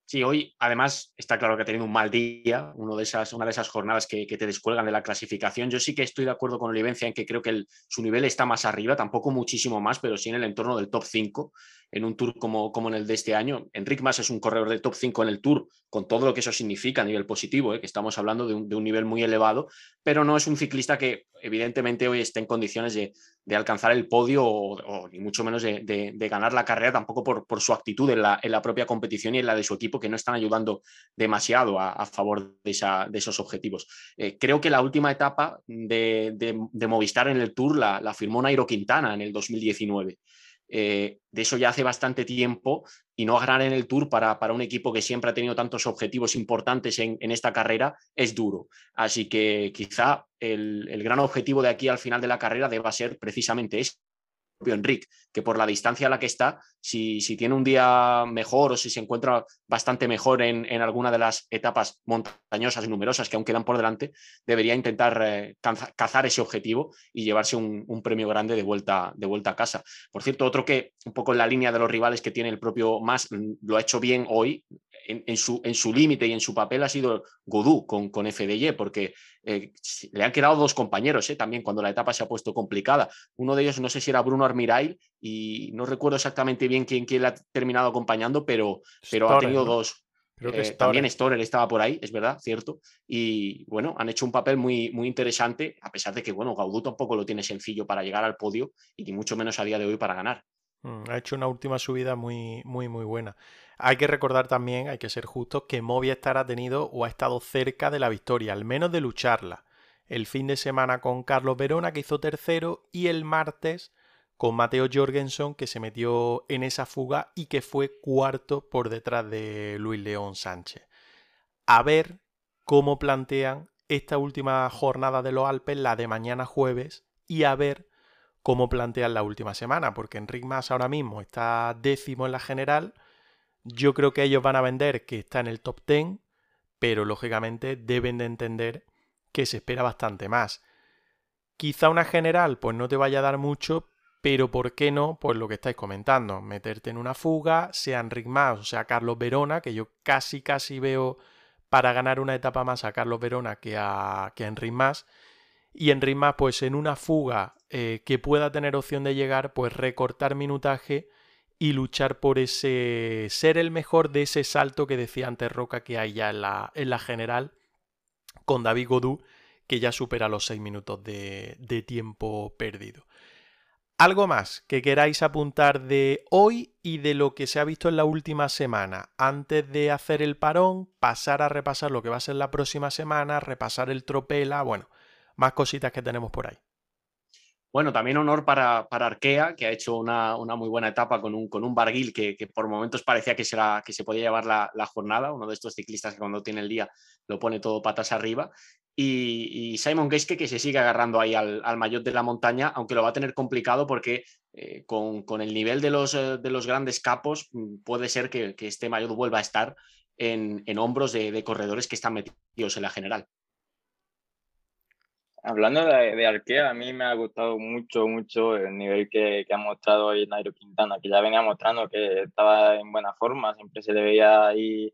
Sí, hoy además está claro que ha tenido un mal día, uno de esas, una de esas jornadas que, te descuelgan de la clasificación. Yo sí que estoy de acuerdo con Olivencia en que creo que su nivel está más arriba, tampoco muchísimo más, pero sí en el entorno del top 5 en un tour como, como en el de este año. Enric Mas es un corredor de top 5 en el tour, con todo lo que eso significa a nivel positivo, ¿eh? que estamos hablando de un, de un, nivel muy elevado, pero no es un ciclista que evidentemente hoy esté en condiciones de, de alcanzar el podio o, ni mucho menos de, ganar la carrera, tampoco por, su actitud en la, propia competición y en la de su equipo, que no están ayudando demasiado a, favor de, esos objetivos. Eh, creo que la última etapa de, Movistar en el Tour la, la firmó Nairo Quintana en el 2019. Eh, de eso ya hace bastante tiempo y no ganar en el Tour para, para un equipo que siempre ha tenido tantos objetivos importantes en, en esta carrera es duro. Así que quizá el, el, gran objetivo de aquí al final de la carrera deba ser precisamente ese Enric, que por la distancia a la que está, si, si, tiene un día mejor o si se encuentra bastante mejor en, en alguna de las etapas montañosas y numerosas que aún quedan por delante, debería intentar eh, cazar ese objetivo y llevarse un, un, premio grande de vuelta, de vuelta a casa. Por cierto, otro que un poco en la línea de los rivales que tiene el propio Mas, lo ha hecho bien hoy, en, su, en su límite y en su papel ha sido Godú con, con FDY, porque eh, le han quedado dos compañeros eh, también cuando la etapa se ha puesto complicada. Uno de ellos no sé si era Bruno Armirail y no recuerdo exactamente bien quién, quién le ha terminado acompañando, pero, pero ha tenido dos. Creo que también Storer estaba por ahí, es verdad, cierto. Y bueno, han hecho un papel muy, muy interesante, a pesar de que, bueno, Gaudú tampoco lo tiene sencillo para llegar al podio y ni mucho menos a día de hoy para ganar. Mm, ha hecho una última subida muy, muy, muy buena. Hay que recordar también, hay que ser justos, que Movistar ha tenido o ha estado cerca de la victoria, al menos de lucharla. El fin de semana con Carlos Verona, que hizo tercero, y el martes con Mateo Jorgensen, que se metió en esa fuga y que fue cuarto por detrás de Luis León Sánchez. A ver cómo plantean esta última jornada de los Alpes, la de mañana jueves, y a ver cómo plantean la última semana, porque Enric Mas ahora mismo está décimo en la general. Yo creo que ellos van a vender que está en el top 10, pero lógicamente deben de entender que se espera bastante más. Quizá una general pues no te vaya a dar mucho, pero ¿por qué no? Pues lo que estáis comentando, meterte en una fuga, sea Enric Mas o sea Carlos Verona, que yo casi casi veo para ganar una etapa más a Carlos Verona que a, que a Enric Mas y en Rima, pues en una fuga eh, que pueda tener opción de llegar, pues recortar minutaje y luchar por ese ser el mejor de ese salto que decía antes Roca que hay ya en la, en la general con David Godú, que ya supera los seis minutos de, de tiempo perdido. Algo más que queráis apuntar de hoy y de lo que se ha visto en la última semana, antes de hacer el parón, pasar a repasar lo que va a ser la próxima semana, repasar el tropela, bueno, más cositas que tenemos por ahí. Bueno, también honor para, para Arkea, que ha hecho una, muy buena etapa con un, con un Barguil que, por momentos parecía que, que se podía llevar la, jornada, uno de estos ciclistas que cuando tiene el día lo pone todo patas arriba. Y, Simon Geske que se sigue agarrando ahí al, al de la montaña, aunque lo va a tener complicado porque eh, con, el nivel de los, eh, de los grandes capos mm, puede ser que, este maillot vuelva a estar en, hombros de, de corredores que están metidos en la general. Hablando de, de, Arkea, a mí me ha gustado mucho, mucho el nivel que, que, ha mostrado hoy Nairo Quintana, que ya venía mostrando que estaba en buena forma, siempre se le veía ahí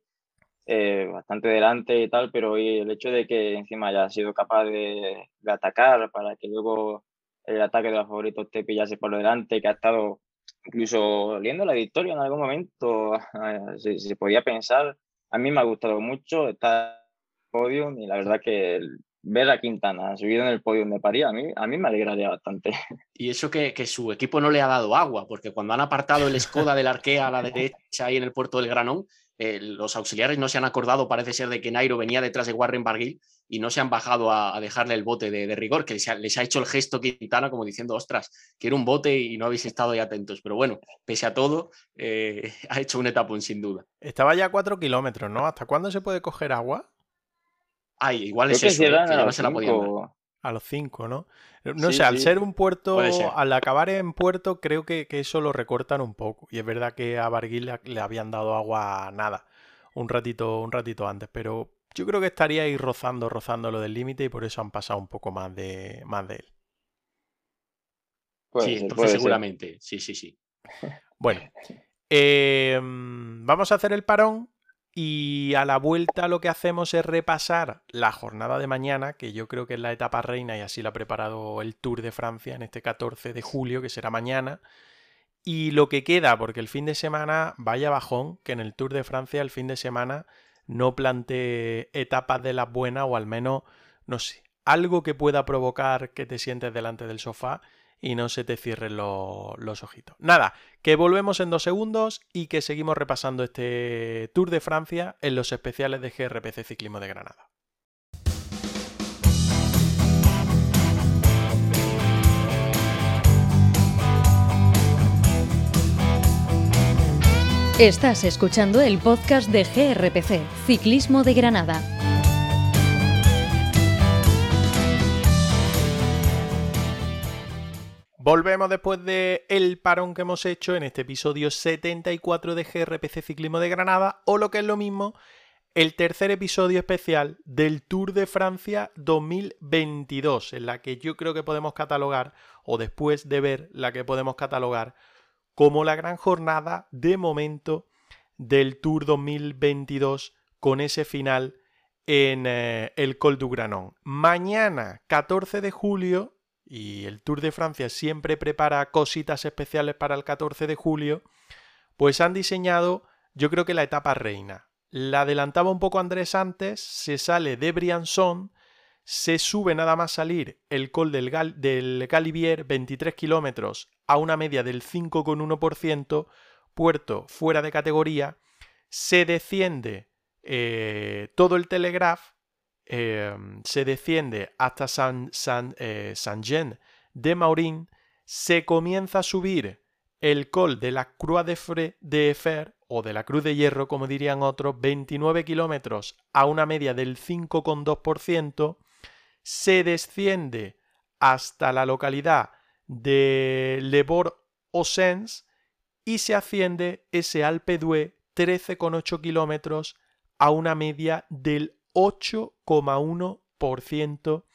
eh, bastante delante y tal, pero el hecho de que encima haya sido capaz de, de atacar para que luego el ataque de los favoritos te pillase por delante, que ha estado incluso oliendo la victoria en algún momento, se, se podía pensar, a mí me ha gustado mucho, está podium y la verdad que el, ver a Quintana subido en el podio de París, a mí, a mí me alegraría bastante. Y eso que, que, su equipo no le ha dado agua, porque cuando han apartado el Skoda del Arkea a la derecha ahí en el puerto del Granón, eh, los auxiliares no se han acordado, parece ser, de que Nairo venía detrás de Warren Barguil y no se han bajado a, dejarle el bote de, rigor, que les ha, les ha, hecho el gesto Quintana como diciendo, ostras, quiero un bote y no habéis estado ahí atentos. Pero bueno, pese a todo, eh, ha hecho un etapón sin duda. Estaba ya a cuatro kilómetros, ¿no? ¿Hasta cuándo se puede coger agua? Ay, igual es eso, ¿eh? A los cinco, ¿no? No sé, al ser un puerto, al acabar en puerto, creo que, eso lo recortan un poco. Y es verdad que a Barguil le, habían dado agua nada, un ratito, un ratito antes, pero yo creo que estaría ahí rozando, rozando lo del límite y por eso han pasado un poco más de, más de él. sí, entonces seguramente, sí, sí, sí. Bueno, em, vamos a hacer el parón y a la vuelta lo que hacemos es repasar la jornada de mañana, que yo creo que es la etapa reina y así la ha preparado el Tour de Francia en este 14 de julio, que será mañana. Y lo que queda, porque el fin de semana, vaya bajón, que en el Tour de Francia el fin de semana no plantee etapas de las buenas o al menos, no sé, algo que pueda provocar que te sientes delante del sofá y no se te cierren los ojitos. Nada, que volvemos en dos segundos y que seguimos repasando este Tour de Francia en los especiales de GRPC Ciclismo de Granada. Estás escuchando el podcast de GRPC, Ciclismo de Granada. Volvemos después de el parón que hemos hecho en este episodio 74 de GRPC Ciclismo de Granada, o lo que es lo mismo, el tercer episodio especial del Tour de Francia 2022, en la que yo creo que podemos catalogar, o después de ver la que podemos catalogar, como la gran jornada de momento del Tour 2022 con ese final en eh, el Col du Granon. Mañana, 14 de julio, y el Tour de Francia siempre prepara cositas especiales para el 14 de julio, pues han diseñado, yo creo que la etapa reina. La adelantaba un poco Andrés antes, se sale de Briançon, se sube nada más salir el col del, Galibier, 23 kilómetros, a una media del 5,1%, puerto fuera de categoría, se desciende eh, todo el Telegraph, eh, se desciende hasta San, San, eh, de Maurin, se comienza a subir el col de la Croix de, de Fer, o de la Cruz de Hierro, como dirían otros, 29 kilómetros a una media del 5,2%, se desciende hasta la localidad de Le Bord-Ausens y se asciende ese Alpe d'Huez 13,8 kilómetros a una media del 8,1%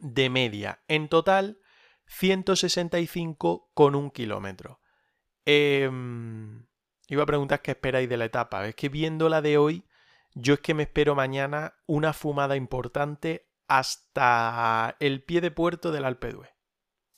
de media. En total, 165,1 kilómetros. Em, iba a preguntar qué esperáis de la etapa. Es que viendo la de hoy, yo es que me espero mañana una fumada importante hasta el pie de puerto del Alpe.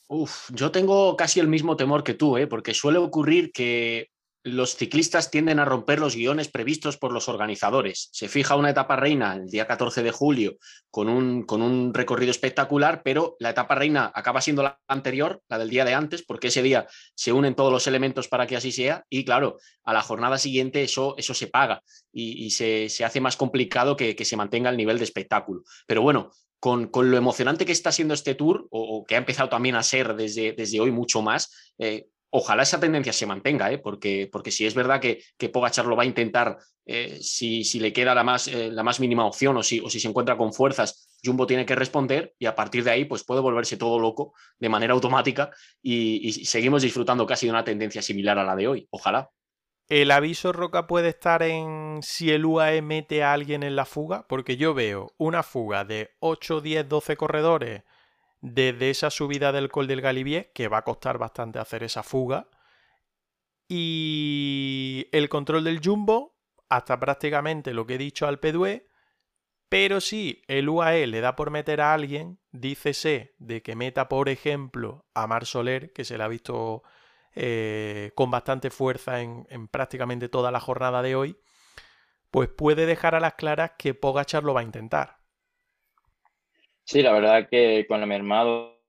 Uf, yo tengo casi el mismo temor que tú, ¿eh? porque suele ocurrir que los ciclistas tienden a romper los guiones previstos por los organizadores. Se fija una etapa reina el día 14 de julio con un, con un, recorrido espectacular, pero la etapa reina acaba siendo la anterior, la del día de antes, porque ese día se unen todos los elementos para que así sea y claro, a la jornada siguiente eso, eso se paga y, se, hace más complicado que, se mantenga el nivel de espectáculo. Pero bueno, con, lo emocionante que está siendo este tour, o, que ha empezado también a ser desde, desde hoy mucho más, eh, ojalá esa tendencia se mantenga, ¿eh? porque, porque si es verdad que, que Pogachar lo va a intentar, eh, si, si, le queda la más, eh, la más mínima opción o si, o si se encuentra con fuerzas, Jumbo tiene que responder y a partir de ahí pues puede volverse todo loco de manera automática y, seguimos disfrutando casi de una tendencia similar a la de hoy. Ojalá. ¿El aviso Roca puede estar en si el UAE mete a alguien en la fuga? Porque yo veo una fuga de 8, 10, 12 corredores desde esa subida del Col del Galibier, que va a costar bastante hacer esa fuga, y el control del Jumbo, hasta prácticamente lo que he dicho al Pedue, pero si el UAE le da por meter a alguien, dícese de que meta, por ejemplo, a Mar Soler, que se le ha visto eh, con bastante fuerza en, en, prácticamente toda la jornada de hoy, pues puede dejar a las claras que Pogachar lo va a intentar. Sí, la verdad que con el mermado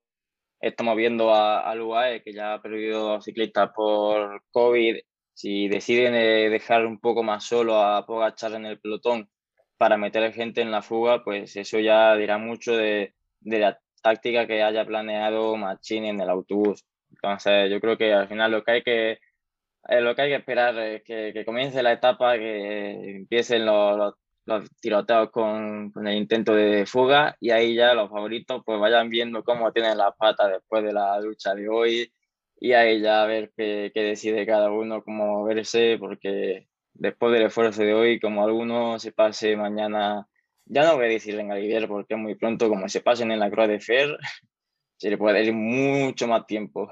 estamos viendo al UAE que ya ha perdido ciclistas por COVID. Si deciden eh, dejar un poco más solo a Pogachar en el pelotón para meter gente en la fuga, pues eso ya dirá mucho de, la táctica que haya planeado Machini en el autobús. Entonces, yo creo que al final lo que hay que, eh, lo que, hay que esperar es que, comience la etapa, que empiecen los los tiroteos con, con, el intento de fuga y ahí ya los favoritos pues vayan viendo cómo tienen las patas después de la lucha de hoy y ahí ya a ver qué, qué decide cada uno, cómo verse, porque después del esfuerzo de hoy, como alguno se pase mañana, ya no voy a decir en Galibier porque muy pronto, como se pasen en la Croix de Fer, se le puede ir mucho más tiempo.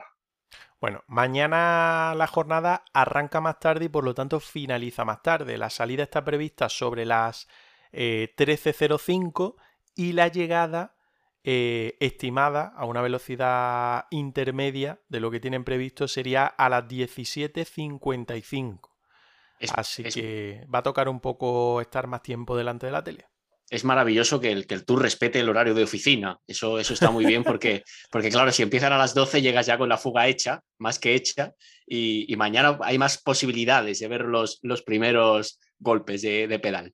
Bueno, mañana la jornada arranca más tarde y por lo tanto finaliza más tarde. La salida está prevista sobre las 13.05 eh, y la llegada eh, estimada a una velocidad intermedia de lo que tienen previsto sería a las 17.55. Así que va a tocar un poco estar más tiempo delante de la tele es maravilloso que el, que el tour respete el horario de oficina. Eso, eso está muy bien porque, porque, claro, si empiezan a las 12 llegas ya con la fuga hecha, más que hecha, y, mañana hay más posibilidades de ver los, los primeros golpes de, de, pedal.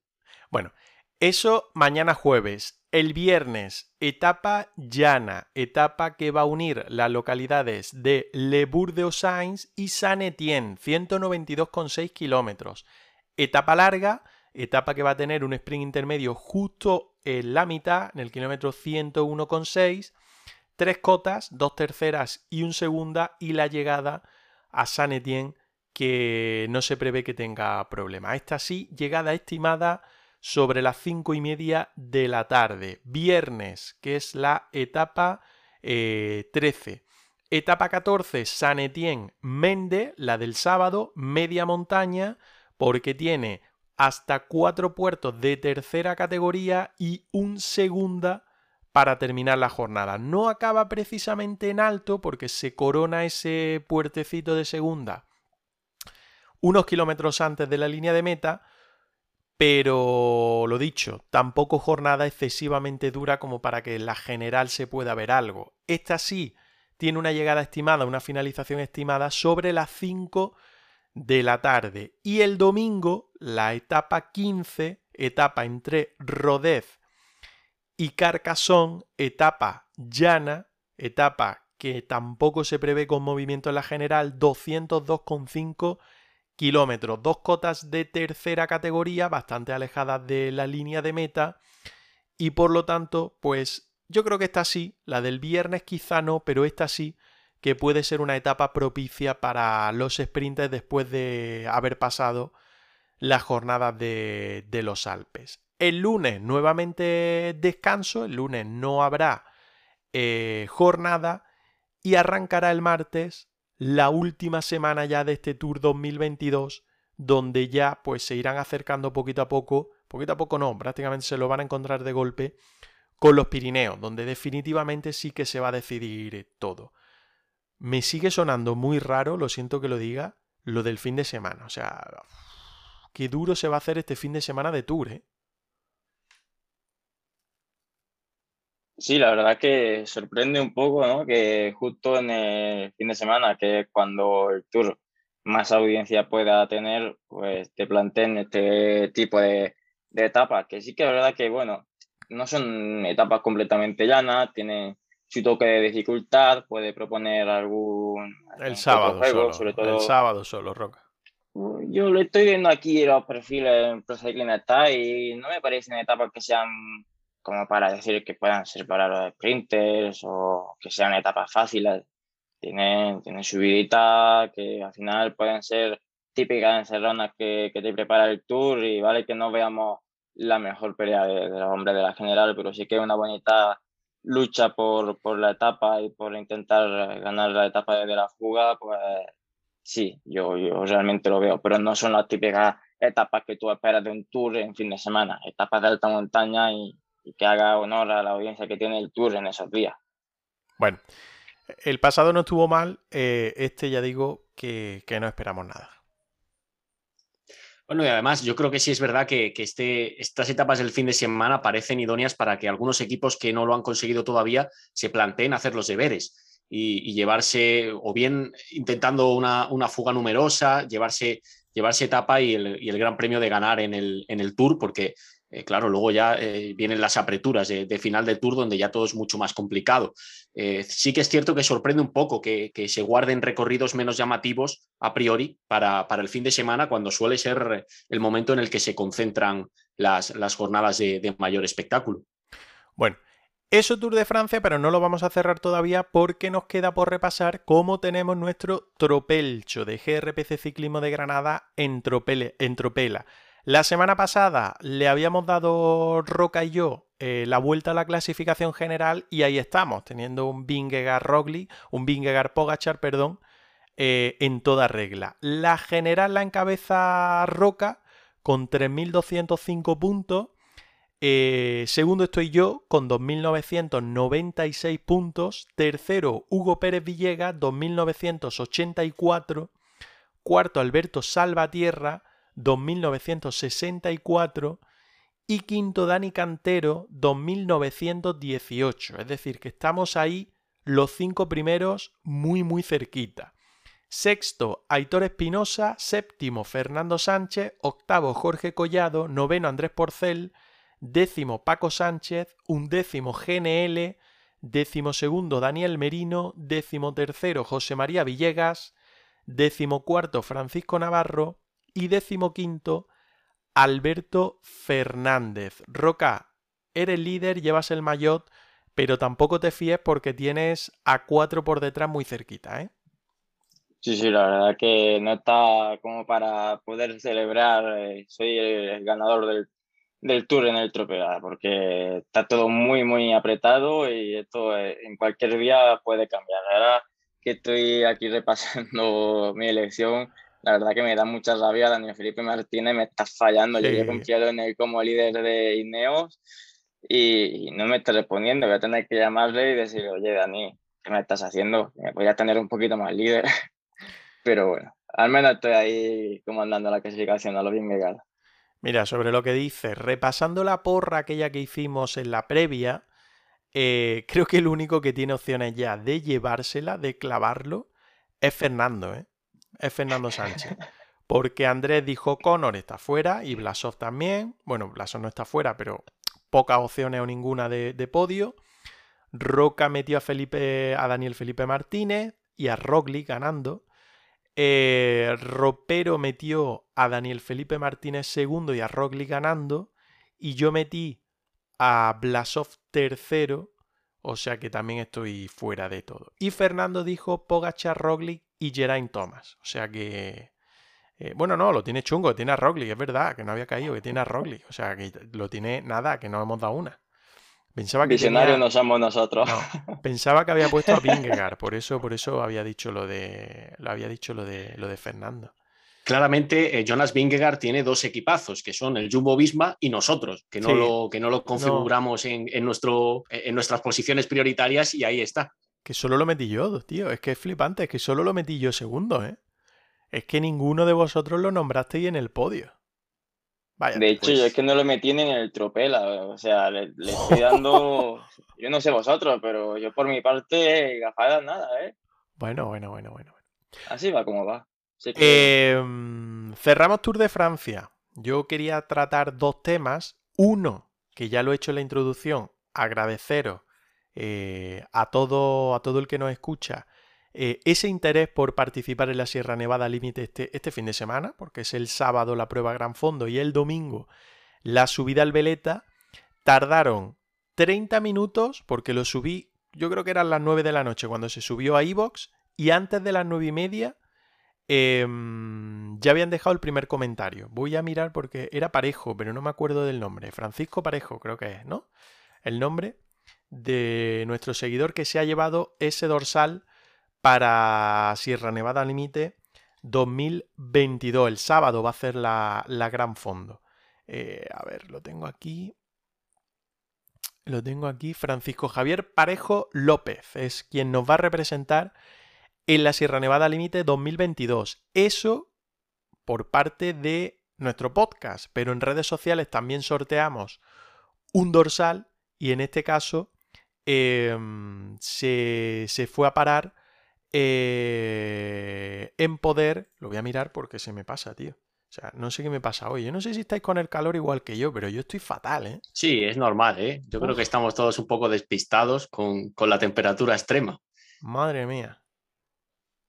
Bueno, eso mañana jueves. El viernes, etapa llana, etapa que va a unir las localidades de Le Bourg-de-Ossains y Saint-Étienne, 192,6 kilómetros. Etapa larga, etapa que va a tener un sprint intermedio justo en la mitad, en el kilómetro 101,6, tres cotas, dos terceras y un segunda, y la llegada a San Etienne, que no se prevé que tenga problema. Esta sí, llegada estimada sobre las cinco y media de la tarde, viernes, que es la etapa 13. Eh, etapa 14, San Etienne Mende, la del sábado, media montaña, porque tiene hasta cuatro puertos de tercera categoría y un segunda para terminar la jornada. No acaba precisamente en alto porque se corona ese puertecito de segunda unos kilómetros antes de la línea de meta, pero lo dicho, tampoco jornada excesivamente dura como para que en la general se pueda ver algo. Esta sí tiene una llegada estimada, una finalización estimada sobre las 5 de la tarde. Y el domingo, la etapa 15, etapa entre Rodez y Carcassonne, etapa llana, etapa que tampoco se prevé con movimiento en la general, 202,5 kilómetros, dos cotas de tercera categoría, bastante alejadas de la línea de meta, y por lo tanto, pues yo creo que esta sí, la del viernes quizá no, pero esta sí, que puede ser una etapa propicia para los sprinters después de haber pasado las jornadas de, los Alpes. El lunes nuevamente descanso, el lunes no habrá eh, jornada y arrancará el martes la última semana ya de este Tour 2022, donde ya pues se irán acercando poquito a poco, poquito a poco no, prácticamente se lo van a encontrar de golpe con los Pirineos, donde definitivamente sí que se va a decidir todo. Me sigue sonando muy raro, lo siento que lo diga, lo del fin de semana, o sea, qué duro se va a hacer este fin de semana de Tour, ¿eh? Sí, la verdad que sorprende un poco, ¿no? Que justo en el fin de semana, que es cuando el tour más audiencia pueda tener, pues te planteen este tipo de, etapas, que sí que la verdad que, bueno, no son etapas completamente llanas, tiene su toque de dificultad, puede proponer algún... El sábado solo, sobre todo... el sábado solo, Roca. Yo lo estoy viendo aquí los perfiles en Pro Cycling y no me parecen etapas que sean como para decir que puedan ser para los sprinters o que sean etapas fáciles. Tienen, tienen subidita que al final pueden ser típicas encerronas que, que te prepara el tour y vale que no veamos la mejor pelea de, los hombres de la general, pero sí que es una bonita lucha por, por la etapa y por intentar ganar la etapa de la fuga, pues sí, yo, yo realmente lo veo, pero no son las típicas etapas que tú esperas de un tour en fin de semana, etapas de alta montaña y, que haga honor a la audiencia que tiene el tour en esos días. Bueno, el pasado no estuvo mal, eh, este ya digo que, no esperamos nada. Bueno, y además yo creo que sí es verdad que, este, estas etapas del fin de semana parecen idóneas para que algunos equipos que no lo han conseguido todavía se planteen hacer los deberes y, llevarse, o bien intentando una, fuga numerosa, llevarse, llevarse etapa y el, el, gran premio de ganar en el, en el Tour, porque eh, claro, luego ya eh, vienen las apreturas de, final del tour donde ya todo es mucho más complicado. Eh, sí que es cierto que sorprende un poco que, se guarden recorridos menos llamativos a priori para, el fin de semana, cuando suele ser el momento en el que se concentran las, jornadas de, de mayor espectáculo. Bueno, eso Tour de Francia, pero no lo vamos a cerrar todavía porque nos queda por repasar cómo tenemos nuestro tropelcho de GRPC Ciclismo de Granada en, en Tropela. La semana pasada le habíamos dado Roca y yo eh, la vuelta a la clasificación general y ahí estamos, teniendo un Vingegaard Rogli, un Vingegaard Pogachar, perdón, eh, en toda regla. La general la encabeza Roca con 3.205 puntos. Eh, segundo estoy yo con 2.996 puntos. Tercero Hugo Pérez Villegas, 2.984. Cuarto Alberto Salvatierra, 2964 y quinto Dani Cantero 2918. Es decir, que estamos ahí los cinco primeros muy muy cerquita. Sexto, Aitor Espinosa. Séptimo, Fernando Sánchez. Octavo, Jorge Collado. Noveno, Andrés Porcel. Décimo, Paco Sánchez. Undécimo, GNL. Décimo segundo, Daniel Merino. Décimo tercero, José María Villegas. Décimo cuarto, Francisco Navarro y decimoquinto, Alberto Fernández. Roca, eres líder, llevas el maillot, pero tampoco te fíes porque tienes a cuatro por detrás muy cerquita, ¿eh? Sí, sí, la verdad que no está como para poder celebrar, eh, soy el, ganador del, del, tour en el Tropea, porque está todo muy, muy apretado y esto eh, en cualquier día puede cambiar. Ahora que estoy aquí repasando mi elección, la verdad que me da mucha rabia. Daniel Felipe Martínez me está fallando. Yo había confiado en él como líder de Ineos y, no me está respondiendo. Voy a tener que llamarle y decirle, oye, Dani, ¿qué me estás haciendo? Voy a tener un poquito más líder. Pero bueno, al menos estoy ahí comandando la clasificación a lo bien legal. Mira, sobre lo que dices, repasando la porra aquella que hicimos en la previa, eh, creo que el único que tiene opciones ya de llevársela, de clavarlo, es Fernando, ¿eh? Es Fernando Sánchez. Porque Andrés dijo Conor está fuera y Blasov también. Bueno, Blasov no está fuera, pero pocas opciones o ninguna de, podio. Roca metió a Felipe, a Daniel Felipe Martínez y a Roglic ganando. Eh, Ropero metió a Daniel Felipe Martínez segundo y a Roglic ganando. Y yo metí a Blasov tercero. O sea que también estoy fuera de todo. Y Fernando dijo Pogachar, Roglic y Geraint Thomas. O sea que... Eh, bueno, no, lo tiene chungo, tiene a Roglic, es verdad, que no había caído, que tiene a Roglic. O sea, que lo tiene nada, que no hemos dado una. Pensaba que Visionarios no somos nosotros. pensaba que había puesto a Vingegaard, por eso, por eso había dicho lo de. Lo había dicho lo de lo de Fernando. Claramente, eh, Jonas Vingegaard tiene dos equipazos, que son el Jumbo Visma y nosotros, que no, lo, que no lo configuramos En, nuestro, en nuestras posiciones prioritarias y ahí está. Que solo lo metí yo, tío. Es que es flipante, es que solo lo metí yo segundo, ¿eh? Es que ninguno de vosotros lo nombrasteis en el podio. Vaya, de hecho, yo es que no lo metí ni en el tropela. O sea, le, estoy dando. yo no sé vosotros, pero yo por mi parte, gafadas nada, ¿eh? Bueno, bueno, bueno, bueno. Así va como va. Em, cerramos Tour de Francia. Yo quería tratar dos temas. Uno, que ya lo he hecho en la introducción, agradeceros eh, a, todo, a todo el que nos escucha eh, ese interés por participar en la Sierra Nevada Límite este, este fin de semana, porque es el sábado la prueba Gran Fondo y el domingo la subida al Veleta, tardaron 30 minutos porque lo subí, yo creo que eran las 9 de la noche cuando se subió a Evox y antes de las 9 y media em, ya habían dejado el primer comentario. Voy a mirar porque era Parejo, pero no me acuerdo del nombre. Francisco Parejo creo que es, ¿no? El nombre de nuestro seguidor que se ha llevado ese dorsal para Sierra Nevada Límite 2022. El sábado va a ser la, gran fondo. Eh, a ver, lo tengo aquí. Lo tengo aquí. Francisco Javier Parejo López es quien nos va a representar en la Sierra Nevada Límite 2022. Eso por parte de nuestro podcast, pero en redes sociales también sorteamos un dorsal y en este caso Em, se, fue a parar eh, en poder. Lo voy a mirar porque se me pasa, tío. O sea, no sé qué me pasa hoy. Yo no sé si estáis con el calor igual que yo, pero yo estoy fatal, ¿eh? Sí, es normal, ¿eh? Yo creo que estamos todos un poco despistados con, con, la temperatura extrema. Madre mía.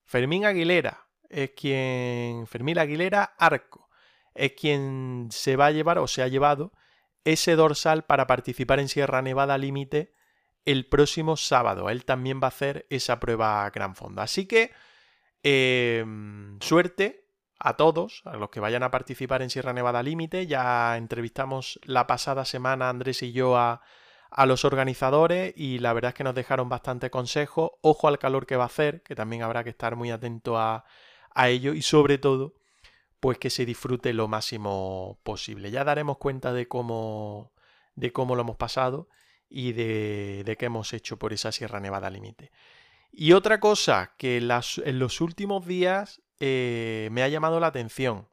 Fermín Aguilera es quien. Fermín Aguilera Arco es quien se va a llevar o se ha llevado ese dorsal para participar en Sierra Nevada Límite el próximo sábado. Él también va a hacer esa prueba Gran Fondo. Así que em, suerte a todos, a los que vayan a participar en Sierra Nevada Límite. Ya entrevistamos la pasada semana Andrés y yo a, los organizadores y la verdad es que nos dejaron bastante consejo. Ojo al calor que va a hacer, que también habrá que estar muy atento a, a ello y sobre todo pues que se disfrute lo máximo posible. Ya daremos cuenta de cómo, de cómo lo hemos pasado y de, qué hemos hecho por esa Sierra Nevada límite. Y otra cosa que en los últimos días eh, me ha llamado la atención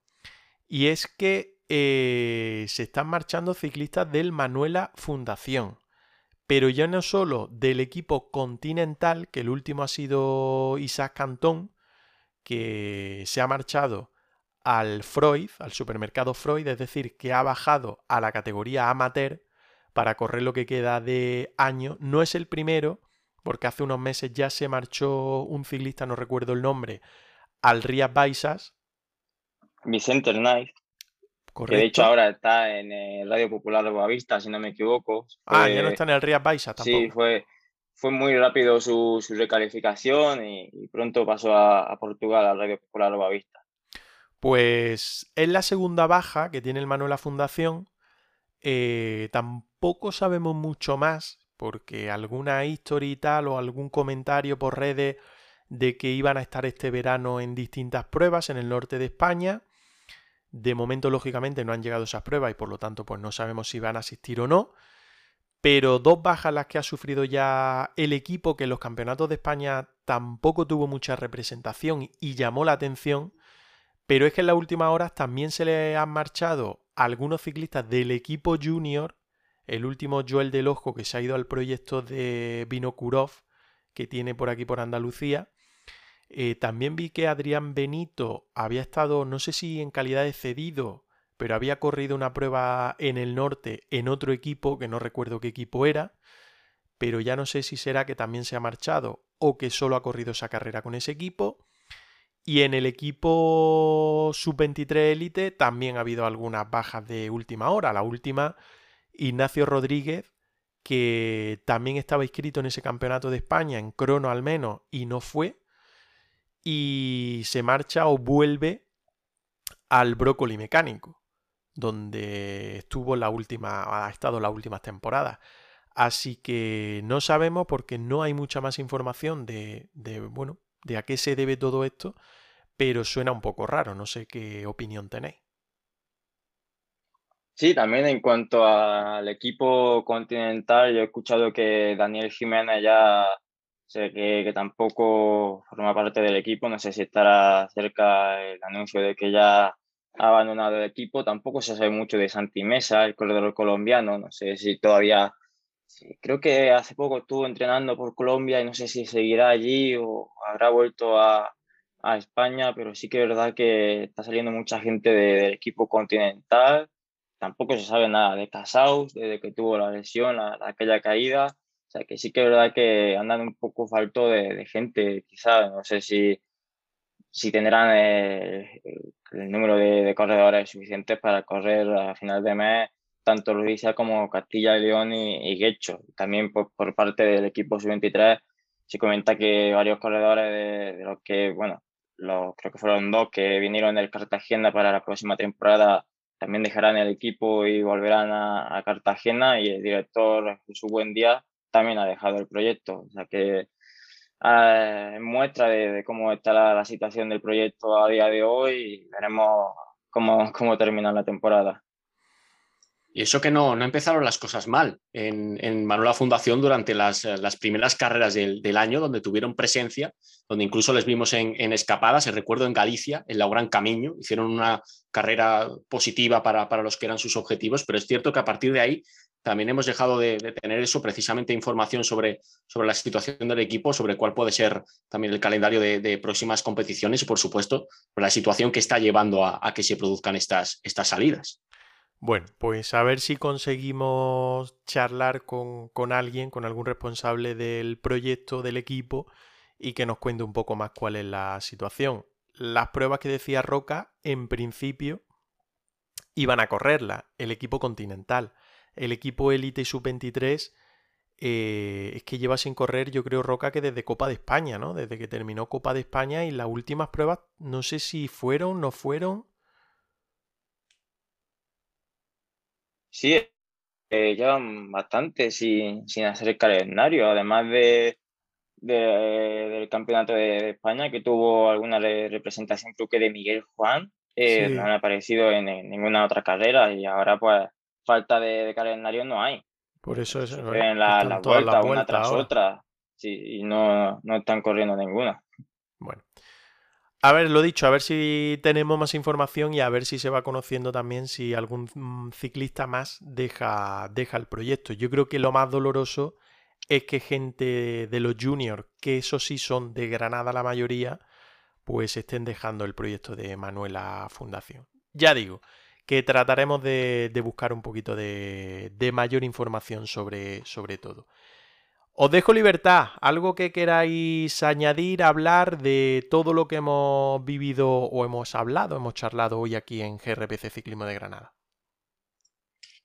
y es que eh, se están marchando ciclistas del Manuela Fundación. Pero ya no solo del equipo continental, que el último ha sido Isaac Cantón, que se ha marchado al Freud, al supermercado Freud, es decir, que ha bajado a la categoría amateur para correr lo que queda de año. No es el primero, porque hace unos meses ya se marchó un ciclista, no recuerdo el nombre, al Rías Baixas. Vicente Hernández. Que de hecho ahora está en el Radio Popular de Boavista, si no me equivoco. ah, ya no está en el Rías Baixas tampoco. Sí, fue, fue muy rápido su, recalificación y, pronto pasó a, Portugal al Radio Popular de Boavista. Pues es la segunda baja que tiene el Manuela Fundación. Eh, tampoco sabemos mucho más, porque alguna historia y tal o algún comentario por redes de que iban a estar este verano en distintas pruebas en el norte de España. De momento, lógicamente, no han llegado esas pruebas y por lo tanto, pues no sabemos si van a asistir o no. Pero dos bajas las que ha sufrido ya el equipo, que en los campeonatos de España tampoco tuvo mucha representación y llamó la atención. Pero es que en las últimas horas también se le han marchado algunos ciclistas del equipo junior. El último Joel del Ojo que se ha ido al proyecto de Vinokurov, que tiene por aquí por Andalucía. Eh, también vi que Adrián Benito había estado, no sé si en calidad de cedido, pero había corrido una prueba en el norte en otro equipo, que no recuerdo qué equipo era, pero ya no sé si será que también se ha marchado o que solo ha corrido esa carrera con ese equipo. Y en el equipo sub-23 élite también ha habido algunas bajas de última hora. La última, Ignacio Rodríguez, que también estaba inscrito en ese campeonato de España, en crono al menos, y no fue y se marcha o vuelve al brócoli mecánico, donde estuvo la última, ha estado las últimas temporadas. Así que no sabemos porque no hay mucha más información de, de, bueno, de a qué se debe todo esto, pero suena un poco raro, no sé qué opinión tenéis. Sí, también en cuanto al equipo continental, yo he escuchado que Daniel Jiménez ya Sé que, tampoco forma parte del equipo, no sé si estará cerca el anuncio de que ya ha abandonado el equipo. Tampoco se sabe mucho de Santi Mesa, el corredor colombiano. No sé si todavía. creo que hace poco estuvo entrenando por Colombia y no sé si seguirá allí o habrá vuelto a, a España, pero sí que es verdad que está saliendo mucha gente del equipo continental. Tampoco se sabe nada de Casaus, desde que tuvo la lesión, aquella caída. O sea, que sí que es verdad que andan un poco falto de, gente, quizás, no sé si, si tendrán el, número de, corredores suficientes para correr a final de mes tanto Luisa como Castilla y León y, y También por, por, parte del equipo sub-23 se comenta que varios corredores de, los que, bueno, los, creo que fueron dos que vinieron del Cartagena para la próxima temporada también dejarán el equipo y volverán a, Cartagena y el director Jesús Buendía también ha dejado el proyecto. O sea que eh, muestra de, cómo está la, situación del proyecto a día de hoy y veremos cómo, cómo termina la temporada. Y eso que no, no empezaron las cosas mal en, en Manuela Fundación durante las, las primeras carreras del, del, año, donde tuvieron presencia, donde incluso les vimos en, en escapadas, se recuerdo en Galicia, en la Gran Camino, hicieron una carrera positiva para, para, los que eran sus objetivos, pero es cierto que a partir de ahí también hemos dejado de, tener eso, precisamente información sobre, sobre la situación del equipo, sobre cuál puede ser también el calendario de, próximas competiciones y, por supuesto, la situación que está llevando a, que se produzcan estas, estas salidas. Bueno, pues a ver si conseguimos charlar con, con, alguien, con algún responsable del proyecto, del equipo, y que nos cuente un poco más cuál es la situación. Las pruebas que decía Roca, en principio, iban a correrla, el equipo continental el equipo élite sub-23 eh, es que lleva sin correr, yo creo, Roca, que desde Copa de España, ¿no? Desde que terminó Copa de España y las últimas pruebas, no sé si fueron, no fueron. Sí, eh, llevan bastante sin, sin hacer el calendario, además de, del campeonato de, España, que tuvo alguna representación, creo que de Miguel Juan, eh, no han aparecido en, ninguna otra carrera y ahora pues falta de, calendario no hay. Por eso es. En la, la vuelta, una tras otra. Sí, y no, no están corriendo ninguna. Bueno. A ver, lo dicho, a ver si tenemos más información y a ver si se va conociendo también si algún ciclista más deja, deja el proyecto. Yo creo que lo más doloroso es que gente de los juniors, que eso sí son de Granada la mayoría, pues estén dejando el proyecto de Manuela Fundación. Ya digo, que trataremos de, buscar un poquito de, mayor información sobre, sobre todo. Os dejo libertad, algo que queráis añadir, hablar de todo lo que hemos vivido o hemos hablado, hemos charlado hoy aquí en GRPC Ciclismo de Granada.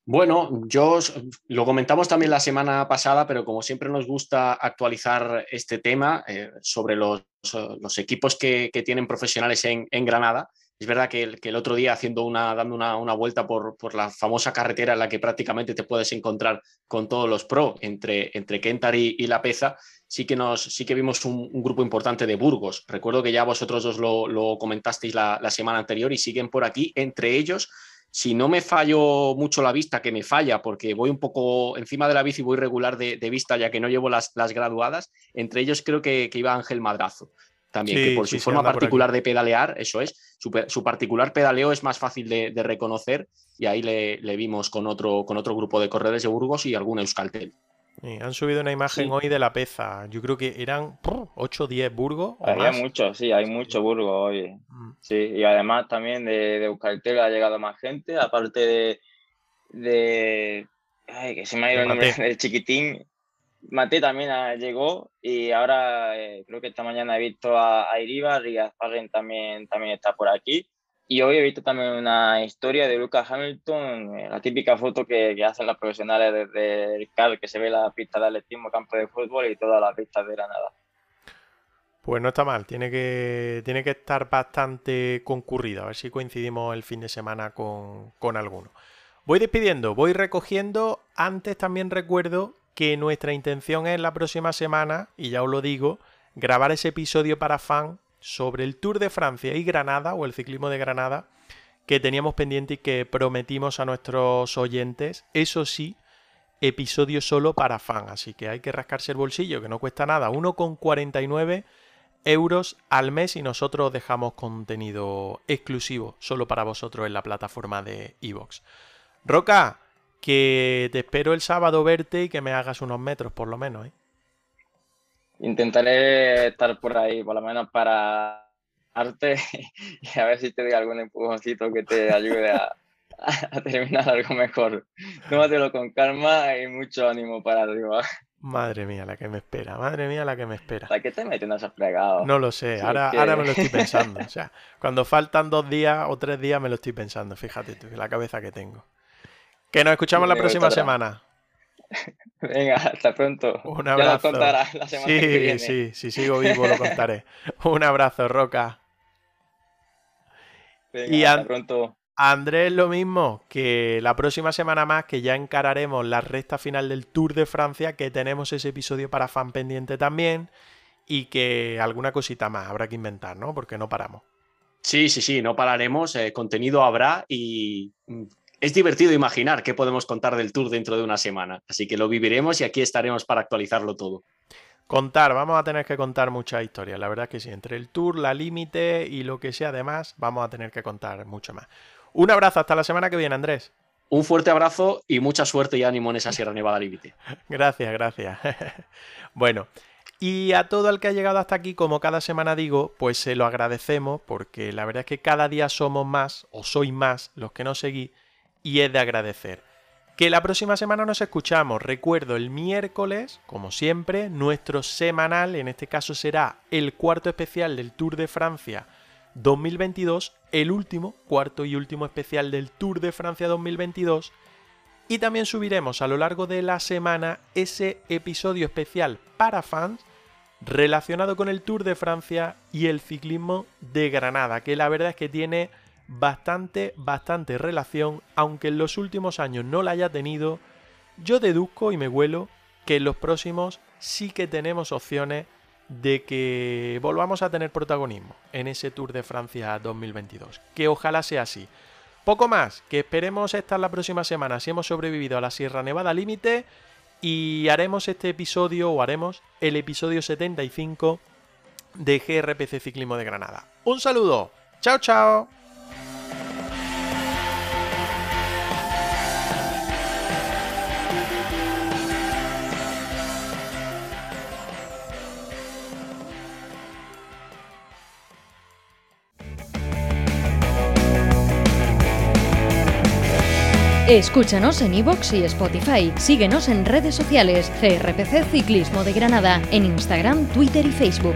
Bueno, yo lo comentamos también la semana pasada, pero como siempre nos gusta actualizar este tema eh, sobre los, equipos que, tienen profesionales en, Granada, Es verdad que el, otro día haciendo una, dando una, una vuelta por, por, la famosa carretera en la que prácticamente te puedes encontrar con todos los pro entre, entre Kentar y, y La Peza, sí que, nos, sí que vimos un, grupo importante de Burgos. Recuerdo que ya vosotros dos lo, lo comentasteis la, la semana anterior y siguen por aquí. Entre ellos, si no me fallo mucho la vista, que me falla porque voy un poco encima de la bici, voy regular de, de vista ya que no llevo las, las graduadas, entre ellos creo que, que iba Ángel Madrazo también, sí, que por su sí, forma particular de pedalear, eso es, su, su, particular pedaleo es más fácil de, de reconocer y ahí le, le, vimos con otro, con otro grupo de corredores de Burgos y algún Euskaltel. Han subido una imagen sí. hoy de la peza. Yo creo que eran 8 o 10 Burgos. Había muchos, sí, hay mucho Burgos hoy. Mm. Sí, y además también de, de Euskaltel ha llegado más gente, aparte de. de ay, que se me ha ido el nombre del chiquitín. Mate también llegó y ahora eh, creo que esta mañana he visto a, a Iribar y a Spagen también, también está por aquí. Y hoy he visto también una historia de Lucas Hamilton, eh, la típica foto que, hacen los profesionales desde el CAL, que se ve la pista de atletismo, campo de fútbol y todas las pistas de Granada. Pues no está mal, tiene que, tiene que estar bastante concurrido, a ver si coincidimos el fin de semana con, con alguno. Voy despidiendo, voy recogiendo. Antes también recuerdo que nuestra intención es la próxima semana, y ya os lo digo, grabar ese episodio para fan sobre el Tour de Francia y Granada, o el ciclismo de Granada, que teníamos pendiente y que prometimos a nuestros oyentes. Eso sí, episodio solo para fan, así que hay que rascarse el bolsillo, que no cuesta nada, 1,49 euros al mes y nosotros dejamos contenido exclusivo solo para vosotros en la plataforma de iVoox. Roca, que te espero el sábado verte y que me hagas unos metros por lo menos, ¿eh? Intentaré estar por ahí, por lo menos para arte y a ver si te doy algún empujoncito que te ayude a, a terminar algo mejor. Tómatelo con calma y mucho ánimo para arriba. Madre mía, la que me espera, madre mía, la que me espera. ¿Para qué te metes en esos plegados? No lo sé, sí, ahora, que... ahora me lo estoy pensando. O sea, cuando faltan dos días o tres días me lo estoy pensando, fíjate tú, la cabeza que tengo. Que nos escuchamos la próxima semana. Venga, hasta pronto. Un abrazo. Ya lo contarás la semana sí, que viene. Sí, si sigo vivo lo contaré. Un abrazo, Roca. Venga, y hasta pronto. Andrés lo mismo, que la próxima semana más que ya encararemos la recta final del Tour de Francia, que tenemos ese episodio para fan pendiente también y que alguna cosita más habrá que inventar, ¿no? Porque no paramos. Sí, sí, sí, no pararemos, eh, contenido habrá y mm, es divertido imaginar qué podemos contar del tour dentro de una semana. Así que lo viviremos y aquí estaremos para actualizarlo todo. Contar, vamos a tener que contar muchas historias. La verdad es que sí, entre el tour, la límite y lo que sea además, vamos a tener que contar mucho más. Un abrazo, hasta la semana que viene, Andrés. Un fuerte abrazo y mucha suerte y ánimo en esa Sierra Nevada límite. gracias, gracias. bueno, y a todo el que ha llegado hasta aquí, como cada semana digo, pues se lo agradecemos porque la verdad es que cada día somos más, o sois más, los que nos seguís y es de agradecer. Que la próxima semana nos escuchamos, recuerdo, el miércoles, como siempre, nuestro semanal, en este caso será el cuarto especial del Tour de Francia 2022, el último, cuarto y último especial del Tour de Francia 2022, y también subiremos a lo largo de la semana ese episodio especial para fans relacionado con el Tour de Francia y el ciclismo de Granada, que la verdad es que tiene bastante, bastante relación, aunque en los últimos años no la haya tenido, yo deduzco y me huelo que en los próximos sí que tenemos opciones de que volvamos a tener protagonismo en ese Tour de Francia 2022. Que ojalá sea así. Poco más, que esperemos estar la próxima semana si hemos sobrevivido a la Sierra Nevada Límite y haremos este episodio o haremos el episodio 75 de GRPC Ciclismo de Granada. Un saludo, chao chao. Escúchanos en iVoox y Spotify. Síguenos en redes sociales. CRPC Ciclismo de Granada. En Instagram, Twitter y Facebook.